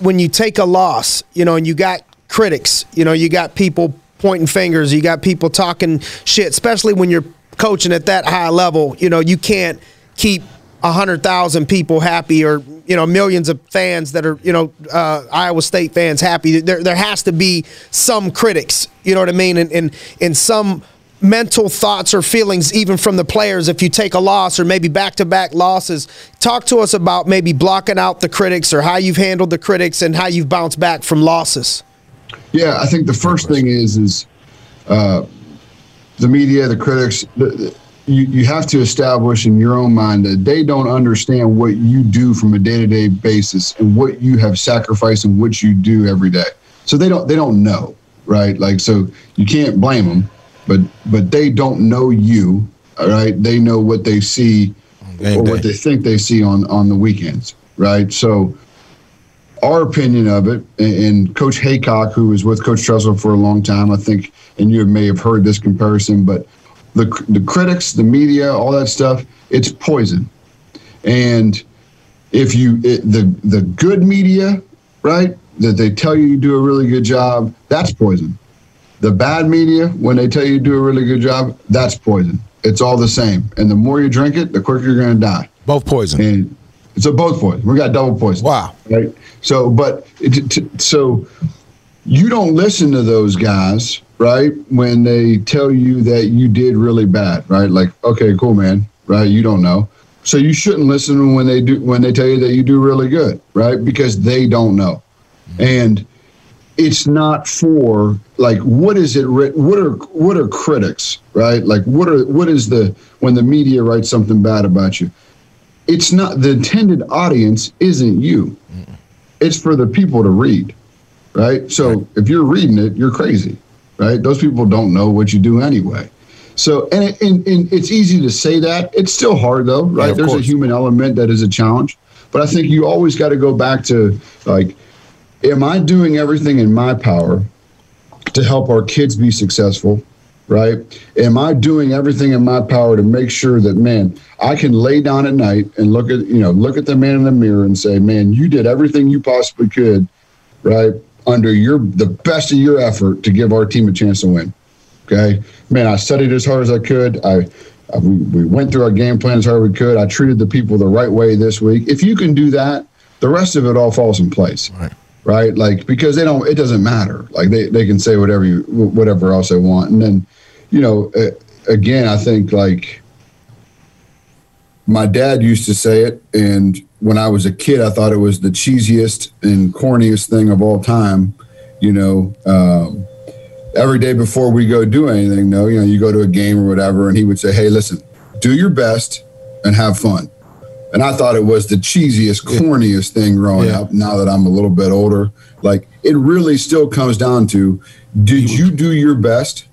Speaker 4: when you take a loss, you know, and you got critics, you know, you got people pointing fingers, you got people talking shit, especially when you're coaching at that high level, you know, you can't keep a hundred thousand people happy or you know millions of fans that are you know uh, Iowa State fans happy. There there has to be some critics, you know what I mean, and and, and some mental thoughts or feelings even from the players if you take a loss or maybe back-to-back losses talk to us about maybe blocking out the critics or how you've handled the critics and how you've bounced back from losses
Speaker 5: Yeah, I think the first thing is is uh, the media, the critics. The, you you have to establish in your own mind that they don't understand what you do from a day to day basis and what you have sacrificed and what you do every day. So they don't they don't know, right? Like so you can't blame them, but but they don't know you, all right? They know what they see or what they think they see on on the weekends, right? So our opinion of it, and, and Coach Haycock, who was with Coach Tressel for a long time, I think, and you may have heard this comparison, but the the critics, the media, all that stuff, it's poison. And if you it, the the good media, right, that they tell you you do a really good job, that's poison. The bad media, when they tell you you do a really good job, that's poison. It's all the same. And the more you drink it, the quicker you're going to die.
Speaker 3: Both poison.
Speaker 5: And it's a both poison. We got double poison.
Speaker 3: Wow.
Speaker 5: Right. So, but it, t- so you don't listen to those guys, right? When they tell you that you did really bad, right? Like, okay, cool, man. Right. You don't know. So you shouldn't listen when they do when they tell you that you do really good, right? Because they don't know. Mm-hmm. And it's not for like what is it what are what are critics right like what are what is the when the media writes something bad about you it's not the intended audience isn't you it's for the people to read right so if you're reading it you're crazy right those people don't know what you do anyway so and, it, and, and it's easy to say that it's still hard though right
Speaker 3: of
Speaker 5: there's a human element that is a challenge but i think you always got to go back to like am I doing everything in my power to help our kids be successful? Right? Am I doing everything in my power to make sure that man, I can lay down at night and look at you know look at the man in the mirror and say, man, you did everything you possibly could, right? Under your the best of your effort to give our team a chance to win. Okay, man, I studied as hard as I could. I, I we, we went through our game plan as hard as we could. I treated the people the right way this week. If you can do that, the rest of it all falls in place.
Speaker 3: Right.
Speaker 5: right? Like because they don't, it doesn't matter. Like they they can say whatever you whatever else they want, and then you know, again, I think like my dad used to say it, and when I was a kid, I thought it was the cheesiest and corniest thing of all time. You know, um, every day before we go do anything, no, you know, you go to a game or whatever, and he would say, "Hey, listen, do your best and have fun." And I thought it was the cheesiest, corniest thing growing yeah. up. Now that I'm a little bit older, like it really still comes down to: Did you do your best?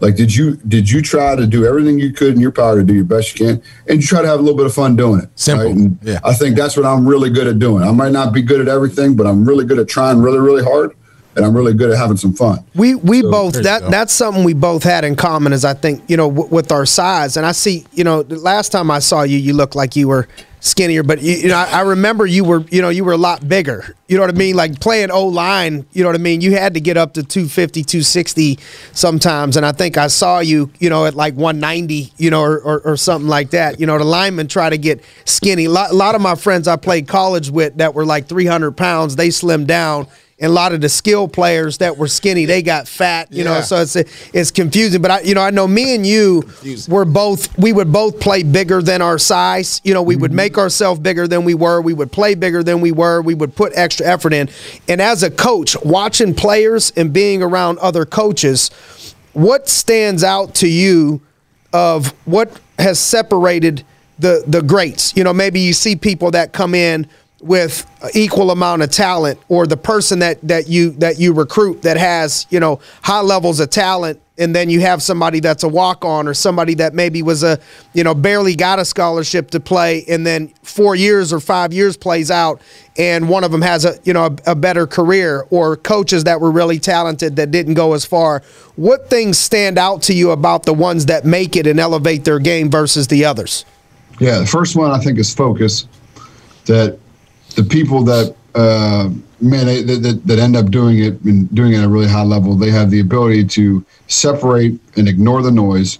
Speaker 5: Like, did you did you try to do everything you could in your power to do your best you can, and you try to have a little bit of fun doing it?
Speaker 3: Simple. Right?
Speaker 5: And yeah. I think that's what I'm really good at doing. I might not be good at everything, but I'm really good at trying really, really hard and I'm really good at having some fun.
Speaker 4: We we so, both that that's something we both had in common is I think you know w- with our size and I see you know the last time I saw you you looked like you were skinnier but you, you know I, I, remember you were you know you were a lot bigger. You know what I mean? Like playing O line you know what I mean? You had to get up to 250 260 sometimes and I think I saw you you know at like 190 you know or, or, or something like that. You know the linemen try to get skinny. A lot, a lot of my friends I played college with that were like 300 pounds they slimmed down and a lot of the skill players that were skinny, they got fat, you yeah. know. So it's it's confusing. But I, you know, I know me and you confusing. were both. We would both play bigger than our size. You know, we mm-hmm. would make ourselves bigger than we were. We would play bigger than we were. We would put extra effort in. And as a coach, watching players and being around other coaches, what stands out to you of what has separated the the greats? You know, maybe you see people that come in with equal amount of talent or the person that that you that you recruit that has you know high levels of talent and then you have somebody that's a walk on or somebody that maybe was a you know barely got a scholarship to play and then 4 years or 5 years plays out and one of them has a you know a, a better career or coaches that were really talented that didn't go as far. What things stand out to you about the ones that make it and elevate their game versus the others?
Speaker 5: Yeah the first one i think is focus. That the people that uh, man they, that, that end up doing it and doing it at a really high level, they have the ability to separate and ignore the noise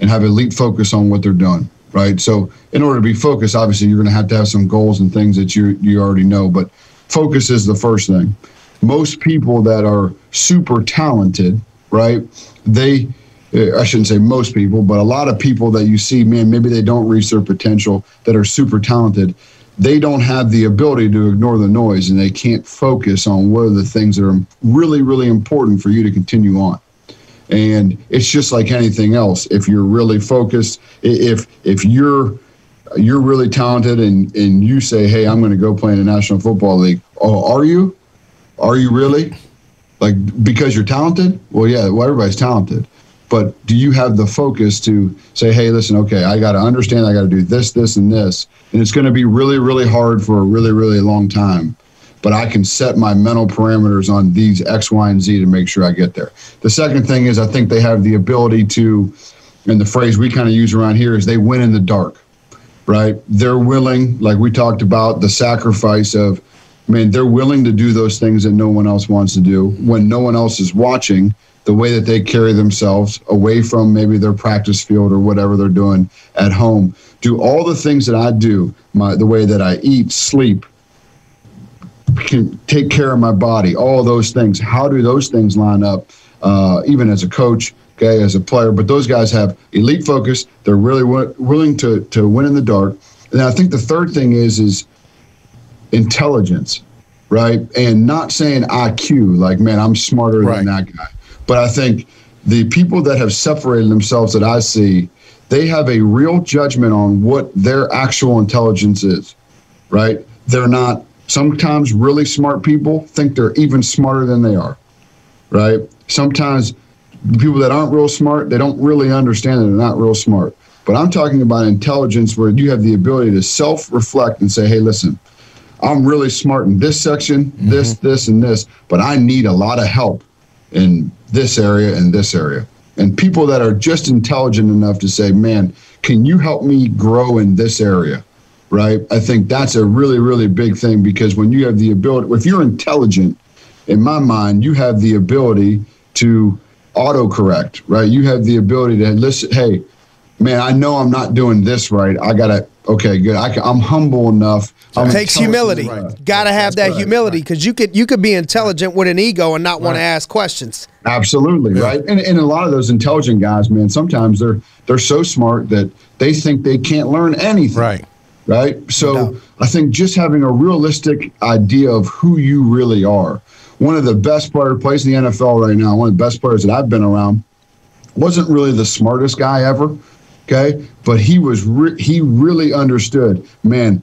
Speaker 5: and have elite focus on what they're doing. Right. So in order to be focused, obviously you're going to have to have some goals and things that you you already know. But focus is the first thing. Most people that are super talented, right? They I shouldn't say most people, but a lot of people that you see, man, maybe they don't reach their potential that are super talented they don't have the ability to ignore the noise and they can't focus on what are the things that are really, really important for you to continue on. And it's just like anything else. If you're really focused, if if you're you're really talented and and you say, "Hey, I'm going to go play in the National Football League." Oh, are you? Are you really? Like because you're talented? Well, yeah. Well, everybody's talented but do you have the focus to say hey listen okay i got to understand i got to do this this and this and it's going to be really really hard for a really really long time but i can set my mental parameters on these x y and z to make sure i get there. The second thing is i think they have the ability to and the phrase we kind of use around here is they win in the dark right? They're willing like we talked about the sacrifice of I mean, they're willing to do those things that no one else wants to do. When no one else is watching the way that they carry themselves away from maybe their practice field or whatever they're doing at home. Do all the things that I do, my the way that I eat, sleep, can take care of my body, all those things. How do those things line up? Uh, even as a coach, okay, as a player, but those guys have elite focus. They're really w- willing to to win in the dark. And I think the third thing is is intelligence, right? And not saying IQ, like man, I'm smarter right. than that guy but I think the people that have separated themselves that I see, they have a real judgment on what their actual intelligence is, right? They're not, sometimes really smart people think they're even smarter than they are, right? Sometimes people that aren't real smart, they don't really understand that they're not real smart. But I'm talking about intelligence where you have the ability to self reflect and say, hey, listen, I'm really smart in this section, mm-hmm. this, this, and this, but I need a lot of help in this area and this area. And people that are just intelligent enough to say, man, can you help me grow in this area? Right. I think that's a really, really big thing because when you have the ability, if you're intelligent, in my mind, you have the ability to autocorrect, right? You have the ability to listen, hey, man, I know I'm not doing this right. I got to, okay, good. I I'm humble enough.
Speaker 4: It takes humility.
Speaker 5: intelligent.
Speaker 4: Got to have that
Speaker 5: That's right.
Speaker 4: humility because you could you could be intelligent with an ego and not want to ask questions.
Speaker 5: Absolutely, right? And, and a lot of those intelligent guys, man, sometimes they're they're so smart that they think they can't learn anything.
Speaker 3: Right.
Speaker 5: Right. So
Speaker 4: No.
Speaker 5: I think just having a realistic idea of who you really are. One of the best player plays in the NFL right now, one of the best players that I've been around, wasn't really the smartest guy ever. Okay. But he was re- he really understood, man,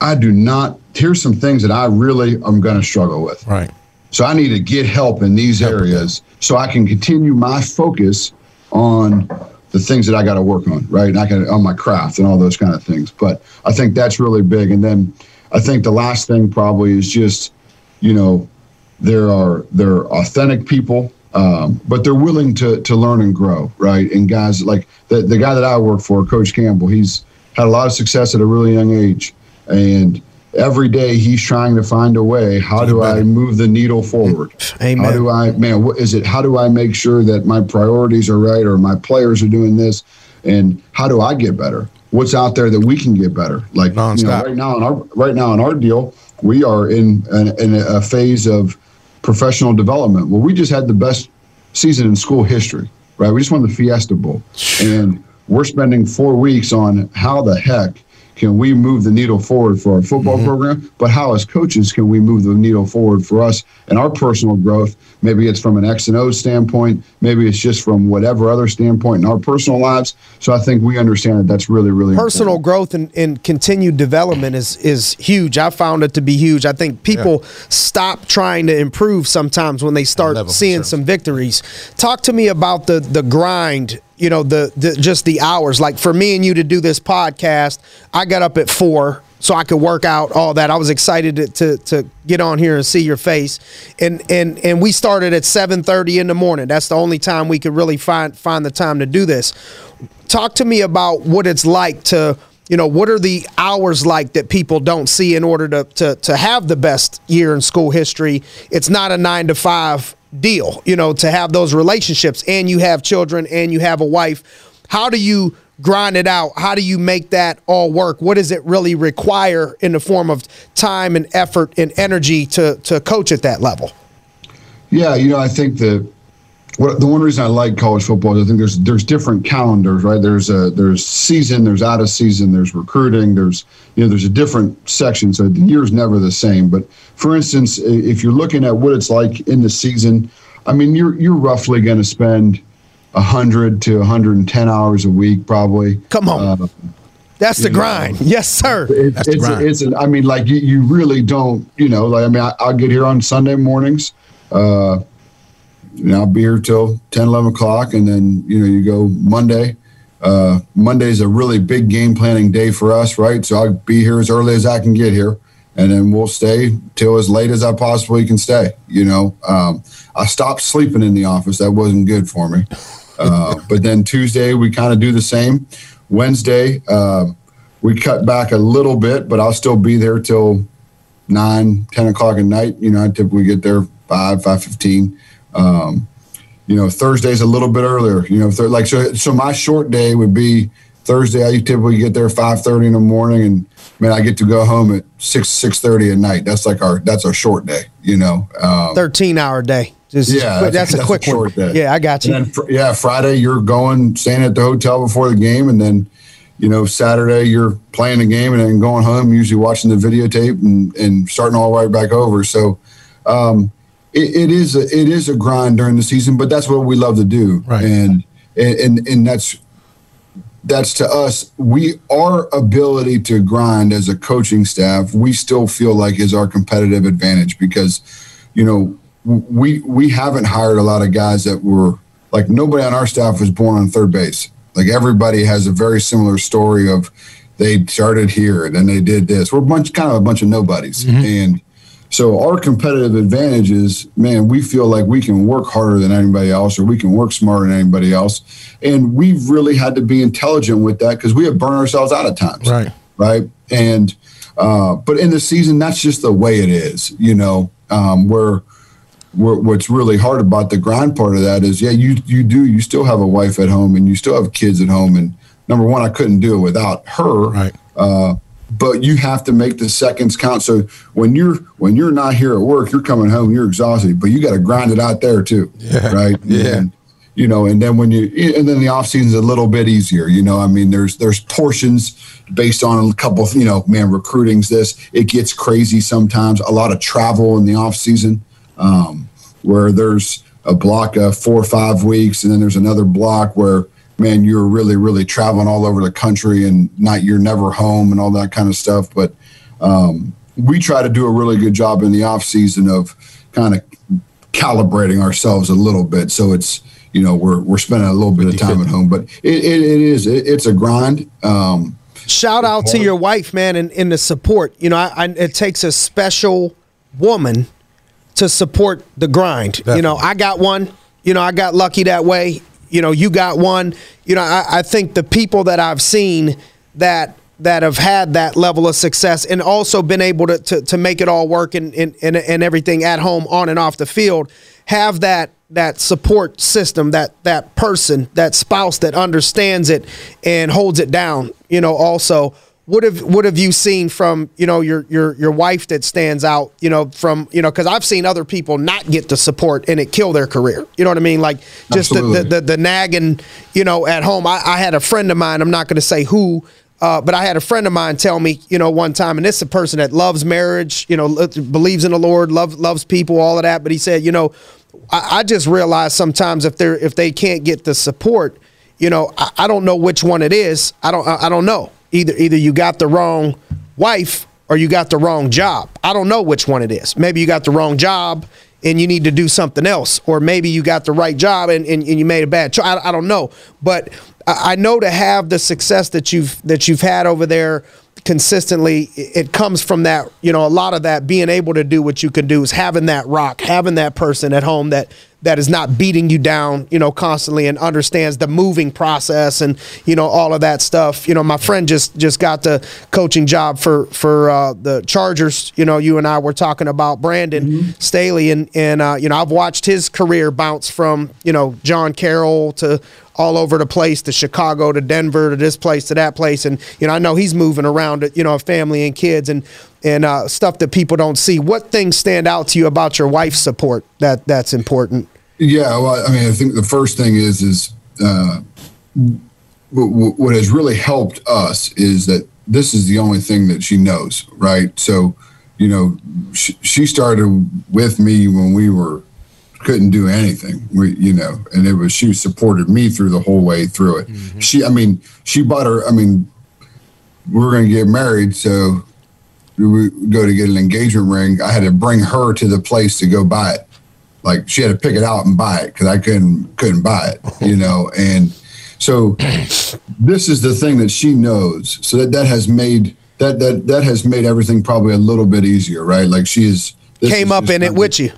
Speaker 5: I do not here's some things that I really am gonna struggle with.
Speaker 3: Right.
Speaker 5: So I need to get help in these areas so I can continue my focus on the things that I got to work on, right? And I can on my craft and all those kind of things. But I think that's really big. And then I think the last thing probably is just, you know, there are there are authentic people, um, but they're willing to to learn and grow, right? And guys like the the guy that I work for, Coach Campbell, he's had a lot of success at a really young age, and every day he's trying to find a way. How do I move the needle forward?
Speaker 4: Amen.
Speaker 5: How do I, man? What is it? How do I make sure that my priorities are right, or my players are doing this, and how do I get better? What's out there that we can get better? Like you know, right now in our right now in our deal, we are in an, in a phase of professional development. Well, we just had the best season in school history, right? We just won the Fiesta Bowl, and we're spending four weeks on how the heck can we move the needle forward for our football mm-hmm. program, but how as coaches can we move the needle forward for us and our personal growth? Maybe it's from an X and O standpoint, maybe it's just from whatever other standpoint in our personal lives. So I think we understand that that's really, really
Speaker 4: Personal
Speaker 5: important.
Speaker 4: growth and, and continued development is is huge. I found it to be huge. I think people stop trying to improve sometimes when they start seeing
Speaker 3: sure.
Speaker 4: some victories. Talk to me about the the grind. You know the, the just the hours. Like for me and you to do this podcast, I got up at four so I could work out all that. I was excited to, to, to get on here and see your face, and and and we started at seven thirty in the morning. That's the only time we could really find find the time to do this. Talk to me about what it's like to you know what are the hours like that people don't see in order to to to have the best year in school history. It's not a nine to five deal, you know, to have those relationships, and you have children, and you have a wife. How do you grind it out? How do you make that all work? What does it really require in the form of time and effort and energy to to coach at that level?
Speaker 5: Yeah, you know, I think the what the one reason I like college football is I think there's there's different calendars, right? There's a there's season, there's out of season, there's recruiting, there's you know there's a different section, so the year's never the same. But for instance, if you're looking at what it's like in the season, I mean, you're you're roughly going to spend 100 to 110 hours a week, probably.
Speaker 4: Come on.
Speaker 5: Uh,
Speaker 4: That's the grind. Yes, sir.
Speaker 5: it,
Speaker 3: That's the
Speaker 5: it's,
Speaker 3: grind.
Speaker 5: it's, an, I mean, like you, you really don't, you know, like, I mean, I, I'll get here on Sunday mornings, uh, and I'll be here till 10, 11 o'clock. And then, you know, you go Monday, uh, Monday's a really big game planning day for us, right? So I'll be here as early as I can get here. And then we'll stay till as late as I possibly can stay. You know, um, I stopped sleeping in the office. That wasn't good for me. Uh, but then Tuesday, we kind of do the same. Wednesday, uh, we cut back a little bit, but I'll still be there till nine, 10 o'clock at night. You know, I typically get there five, five fifteen. Um, you know, Thursday's a little bit earlier. You know, th- like so. So my short day would be Thursday. I typically get there five thirty in the morning, and man, I get to go home at six six thirty at night. That's like our that's our short day. You know, um,
Speaker 4: 13 hour day. Just
Speaker 5: yeah,
Speaker 4: quick- that's, a quick
Speaker 5: short
Speaker 4: one.
Speaker 5: day.
Speaker 4: Yeah, I got you.
Speaker 5: And then, yeah, Friday you're going, staying at the hotel before the game, and then, you know, Saturday you're playing the game and then going home, usually watching the videotape and, and starting all right back over. So, um, it, it is a, it is a grind during the season, but that's what we love to do,
Speaker 3: Right.
Speaker 5: and and and that's that's to us we our ability to grind as a coaching staff we still feel like is our competitive advantage because you know we we haven't hired a lot of guys that were like nobody on our staff was born on third base. Like everybody has a very similar story of they started here and then they did this. We're a bunch kind of a bunch of nobodies. Mm-hmm. And so our competitive advantage is, man, we feel like we can work harder than anybody else, or we can work smarter than anybody else, and we've really had to be intelligent with that because we have burned ourselves out at times,
Speaker 3: Right.
Speaker 5: right? And uh, but in the season, that's just the way it is, you know. Um, where, where what's really hard about the grind part of that is, yeah, you you do you still have a wife at home and you still have kids at home, and number one, I couldn't do it without her,
Speaker 3: Right.
Speaker 5: Uh, but you have to make the seconds count. So when you're when you're not here at work, you're coming home, you're exhausted, but you got to grind it out there too,
Speaker 3: Yeah.
Speaker 5: right?
Speaker 3: Yeah.
Speaker 5: And, you know, and then when you and then the off season's a little bit easier. You know, I mean, there's there's portions based on a couple. Of, you know, man, recruiting's this. It gets crazy sometimes. A lot of travel in the off season, um, where there's a block of four or five weeks, and then there's another block where man, you're really really traveling all over the country, and not you're never home and all that kind of stuff. But um, we try to do a really good job in the off season of kind of calibrating ourselves a little bit. So it's you know we're we're spending a little bit of time at home, but it, it, it is it, it's a grind. Um,
Speaker 4: Shout out to your wife, man, and, and the support. You know, I, I, it takes a special woman to support the grind. You know, I got one. You know, I got lucky that way. You know, you got one. You know, I, I think the people that I've seen that that have had that level of success and also been able to to, to make it all work and, and and and everything at home on and off the field have that that support system that that person that spouse that understands it and holds it down you know also what have what have you seen from you know your your your wife that stands out you know from you know because I've seen other people not get the support and it kill their career you know what I mean like just the, the, the the nagging you know at home I, I had a friend of mine I'm not going to say who uh, but I had a friend of mine tell me, you know, one time, and this is a person that loves marriage, you know, believes in the Lord, love, loves people, all of that. But he said, you know, I, I just realize sometimes if they're if they can't get the support, you know, I, I don't know which one it is. I don't I, I don't know. Either either you got the wrong wife or you got the wrong job. I don't know which one it is. Maybe you got the wrong job and you need to do something else, or maybe you got the right job and, and, and you made a bad choice. I, I don't know, but I, I know to have the success that you've that you've had over there consistently, it it comes from that. You know, a lot of that being able to do what you can do is having that rock, having that person at home that that is not beating you down, you know, constantly and understands the moving process and you know all of that stuff. You know, my friend just just got the coaching job for for uh, the Chargers. You know, you and I were talking about Brandon Staley, and and uh, you know I've watched his career bounce from you know John Carroll to all over the place to Chicago to Denver to this place to that place, and you know I know he's moving around, you know, a family and kids and and uh, stuff that people don't see. What things stand out to you about your wife's support that that's important?
Speaker 5: Yeah, well, I mean, I think the first thing is is uh, what, what has really helped us is that this is the only thing that she knows, right? So, you know, she, she started with me when we were couldn't do anything, we, you know, and it was she supported me through the whole way through it. She, I mean, she bought her. I mean, we were going to get married, so we go to get an engagement ring. I had to bring her to the place to go buy it like she had to pick it out and buy it because I couldn't couldn't buy it, you know. And so this is the thing that she knows. So that that has made that that that has made everything probably a little bit easier, right? Like she is
Speaker 4: Came
Speaker 5: is
Speaker 4: up in it
Speaker 5: of-
Speaker 4: with you.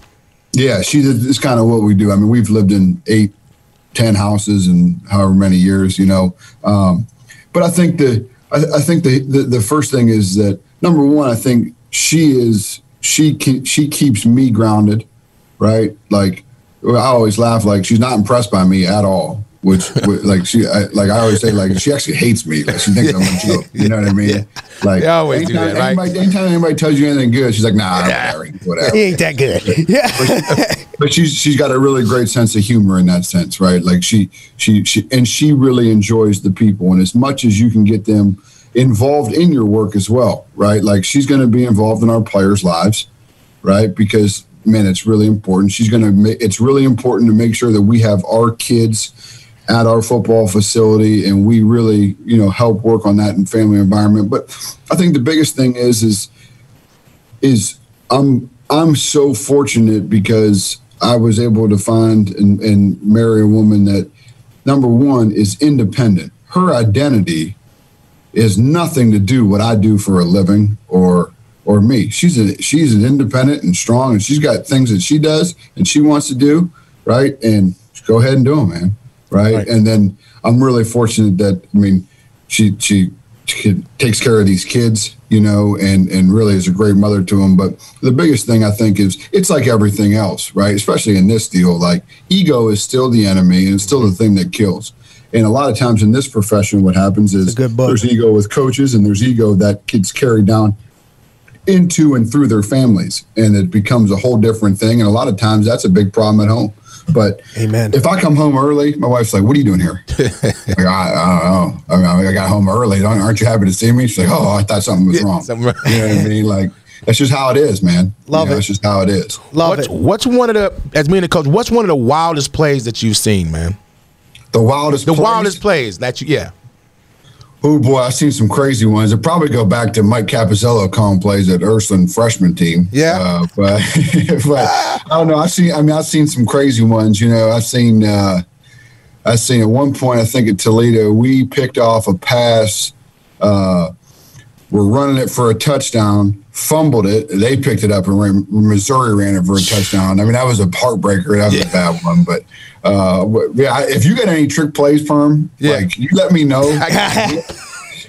Speaker 5: Yeah, she. It's kind of what we do. I mean, we've lived in eight, ten houses in however many years, you know. Um, but I think the I, I think the, the the first thing is that number one, I think she is she ke- she keeps me grounded, right? Like I always laugh, like she's not impressed by me at all. Which, which like she, I, like I always say, like she actually hates me. Like she thinks I'm a joke. You know what I mean? Like
Speaker 3: They always do
Speaker 5: anytime,
Speaker 3: that, right?
Speaker 5: Anybody, anytime anybody tells you anything good, she's like, Nah, whatever, whatever
Speaker 4: He ain't that good. Yeah.
Speaker 5: but she's she's got a really great sense of humor in that sense, right? Like she she she and she really enjoys the people, and as much as you can get them involved in your work as well, right? Like she's going to be involved in our players' lives, right? Because man, it's really important. She's going to. It's really important to make sure that we have our kids at our football facility, and we really you know help work on that in family environment. But I think the biggest thing is is is I'm I'm so fortunate because I was able to find and, and marry a woman that number one is independent. Her identity is nothing to do what I do for a living or or me. She's a she's an independent and strong and she's got things that she does and she wants to do, right? And go ahead and do them, man. Right?
Speaker 3: Right.
Speaker 5: And then I'm really fortunate that I mean she she takes care of these kids, you know, and and really is a great mother to them. But the biggest thing I think is it's like everything else, right? Especially in this deal, like ego is still the enemy and it's still the thing that kills. And a lot of times in this profession, what happens is there's ego with coaches and there's ego that gets carried down into and through their families. And it becomes a whole different thing. And a lot of times that's a big problem at home. But
Speaker 4: Amen.
Speaker 5: if I come home early, my wife's like, "What are you doing here?" like, I, I don't know. I mean, I got home early. Aren't aren't you happy to see me? She's like, "Oh, I thought something was wrong."
Speaker 3: something wrong.
Speaker 5: You know what I mean? Like that's just how it is, man.
Speaker 4: Love
Speaker 5: You know,
Speaker 4: it.
Speaker 5: That's just how it is.
Speaker 4: Love
Speaker 3: what's,
Speaker 4: it.
Speaker 3: what's one of the as being a coach? What's one of the wildest plays that you've seen, man?
Speaker 5: The wildest.
Speaker 3: The
Speaker 5: plays-
Speaker 3: wildest plays that you yeah.
Speaker 5: Oh boy, I've seen some crazy ones. It probably go back to Mike Capizello calling plays at Ursuline freshman team.
Speaker 3: Yeah.
Speaker 5: uh, but, but I don't know. I've seen. I mean, I've seen some crazy ones. You know, I've seen. Uh, I've seen at one point. I think at Toledo, we picked off a pass. Uh, we're running it for a touchdown. Fumbled it. They picked it up, and ran, Missouri ran it for a touchdown. I mean, that was a heartbreaker. That was
Speaker 3: Yeah.
Speaker 5: a bad one. But uh, yeah, if you got any trick plays, firm,
Speaker 3: Yeah.
Speaker 5: like you let me know.
Speaker 3: You.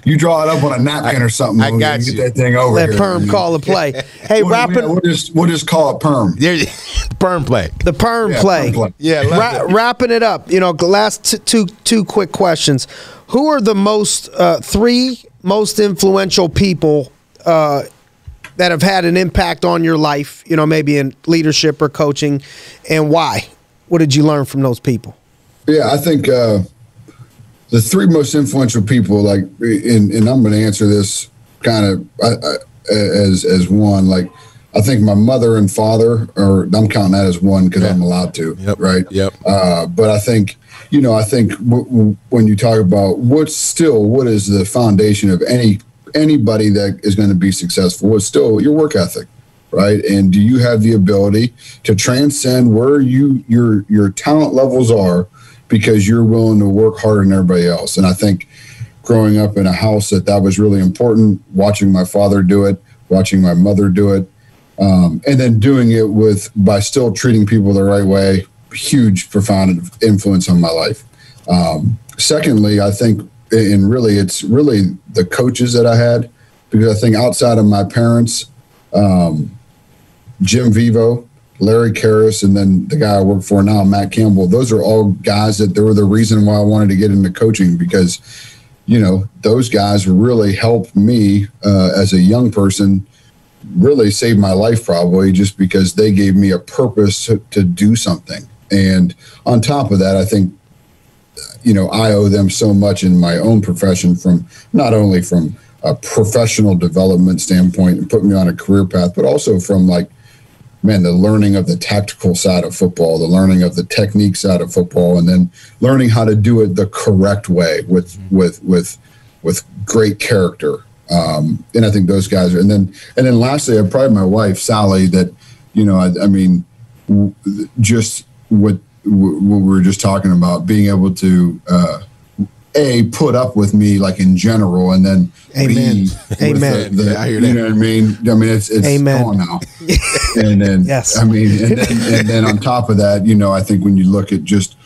Speaker 5: You draw it up on a napkin or something.
Speaker 3: I
Speaker 5: we'll
Speaker 3: got
Speaker 5: get that thing over
Speaker 4: Let
Speaker 5: here.
Speaker 4: Perm call the play. Hey,
Speaker 5: We'll,
Speaker 4: wrapping
Speaker 5: we'll just we'll just call it perm.
Speaker 3: There, you- perm play.
Speaker 4: the perm
Speaker 5: Yeah,
Speaker 4: play.
Speaker 5: perm play.
Speaker 3: Yeah,
Speaker 4: Ra-
Speaker 3: it.
Speaker 4: wrapping it up. You know, last t- two two quick questions. Who are the most uh, three most influential people uh, that have had an impact on your life? You know, maybe in leadership or coaching, and why? What did you learn from those people?
Speaker 5: Yeah, I think uh, the three most influential people, like, and, and I'm going to answer this kind of I, I, as as one. Like, I think my mother and father, or I'm counting that as one because I'm allowed to,
Speaker 3: Yep.
Speaker 5: right?
Speaker 3: Yep.
Speaker 5: Uh, but I think, you know, I think w- w- when you talk about what's still what is the foundation of any anybody that is going to be successful is still your work ethic, right? And do you have the ability to transcend where you your your talent levels are because you're willing to work harder than everybody else? And I think growing up in a house that that was really important. Watching my father do it, watching my mother do it, um, and then doing it with by still treating people the right way huge profound influence on my life um, secondly i think and really it's really the coaches that i had because i think outside of my parents um, jim vivo larry Kehres, and then the guy i work for now matt campbell those are all guys that they were the reason why i wanted to get into coaching because you know those guys really helped me uh, as a young person really saved my life probably just because they gave me a purpose to, to do something. And on top of that i think you know i owe them so much in my own profession from not only from a professional development standpoint and put me on a career path but also from like man the learning of the tactical side of football the learning of the technique side of football and then learning how to do it the correct way with with with with great character um, and I think those guys are. And then and then lastly, I probably my wife Sally. That you know, I, I mean, w- just what w- what we were just talking about, being able to uh, a put up with me like in general, and then
Speaker 4: Amen.
Speaker 5: B, with
Speaker 4: Amen.
Speaker 5: The, the-
Speaker 3: Yeah, I hear
Speaker 5: you
Speaker 3: that.
Speaker 5: know what I mean? I mean, it's it's
Speaker 4: Amen.
Speaker 5: on now. and then
Speaker 4: Yes.
Speaker 5: I mean, and then, and then on top of that, you know, I think when you look at just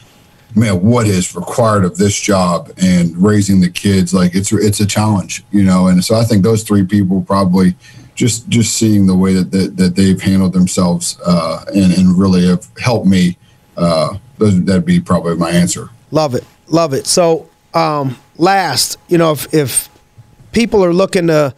Speaker 5: man, what is required of this job and raising the kids, like it's it's a challenge, you know. And so I think those three people probably just just seeing the way that that, that they've handled themselves uh, and and really have helped me. Uh, those, that'd be probably my answer.
Speaker 4: Love it, love it. So, um, last, you know, if if people are looking to,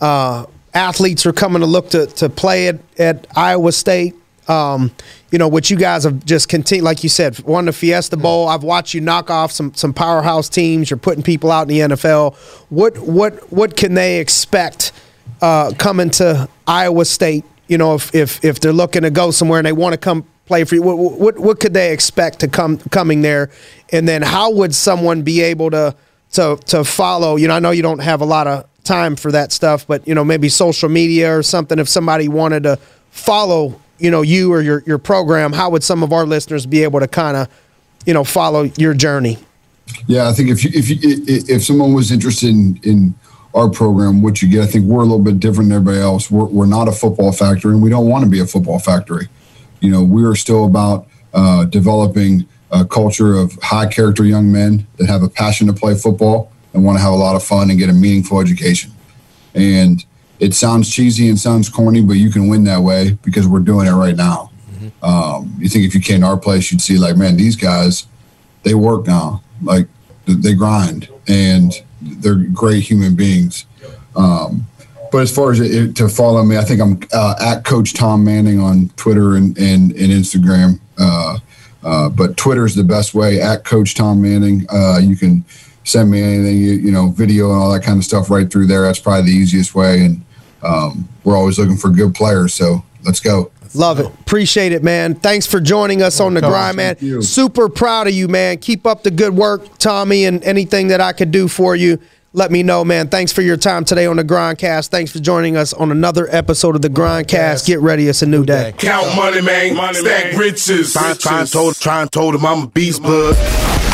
Speaker 4: uh, athletes are coming to look to to play at at Iowa State. Um, you know, what you guys have just continued, like you said, won the Fiesta Bowl. I've watched you knock off some some powerhouse teams. You're putting people out in the NFL. What what what can they expect uh, coming to Iowa State? You know, if if if they're looking to go somewhere and they want to come play for you, what what what could they expect to come coming there? And then how would someone be able to to to follow? You know, I know you don't have a lot of time for that stuff, but you know, maybe social media or something. If somebody wanted to follow, you know, you or your your program, how would some of our listeners be able to kind of, you know, follow your journey?
Speaker 5: Yeah, I think if you, if you, if someone was interested in, in our program, what you get, I think we're a little bit different than everybody else. We're, we're not a football factory, and we don't want to be a football factory. You know, we are still about uh, developing a culture of high character young men that have a passion to play football and want to have a lot of fun and get a meaningful education. And it sounds cheesy and sounds corny, but you can win that way because we're doing it right now. Um, you think if you came to our place, you'd see like, man, these guys, they work now. Like they grind and they're great human beings. Um, but as far as it, to follow me, I think I'm uh, at Coach Tom Manning on Twitter and and, and Instagram. Uh, uh, but Twitter is the best way. At Coach Tom Manning, uh, you can send me anything, you, you, know, video and all that kind of stuff right through there. That's probably the easiest way. And um, we're always looking for good players, so let's go.
Speaker 4: Love it. Appreciate it, man. Thanks for joining us on the grind, man. Super proud of you, man. Keep up the good work, Tommy, and anything that I could do for you let me know, man. Thanks for your time today on the Grindcast. Thanks for joining us on another episode of the Grindcast. Get ready, it's a new day.
Speaker 1: Count money, man. Money, Stack riches. Try, try, and told, try and told him I'm a beast, bud.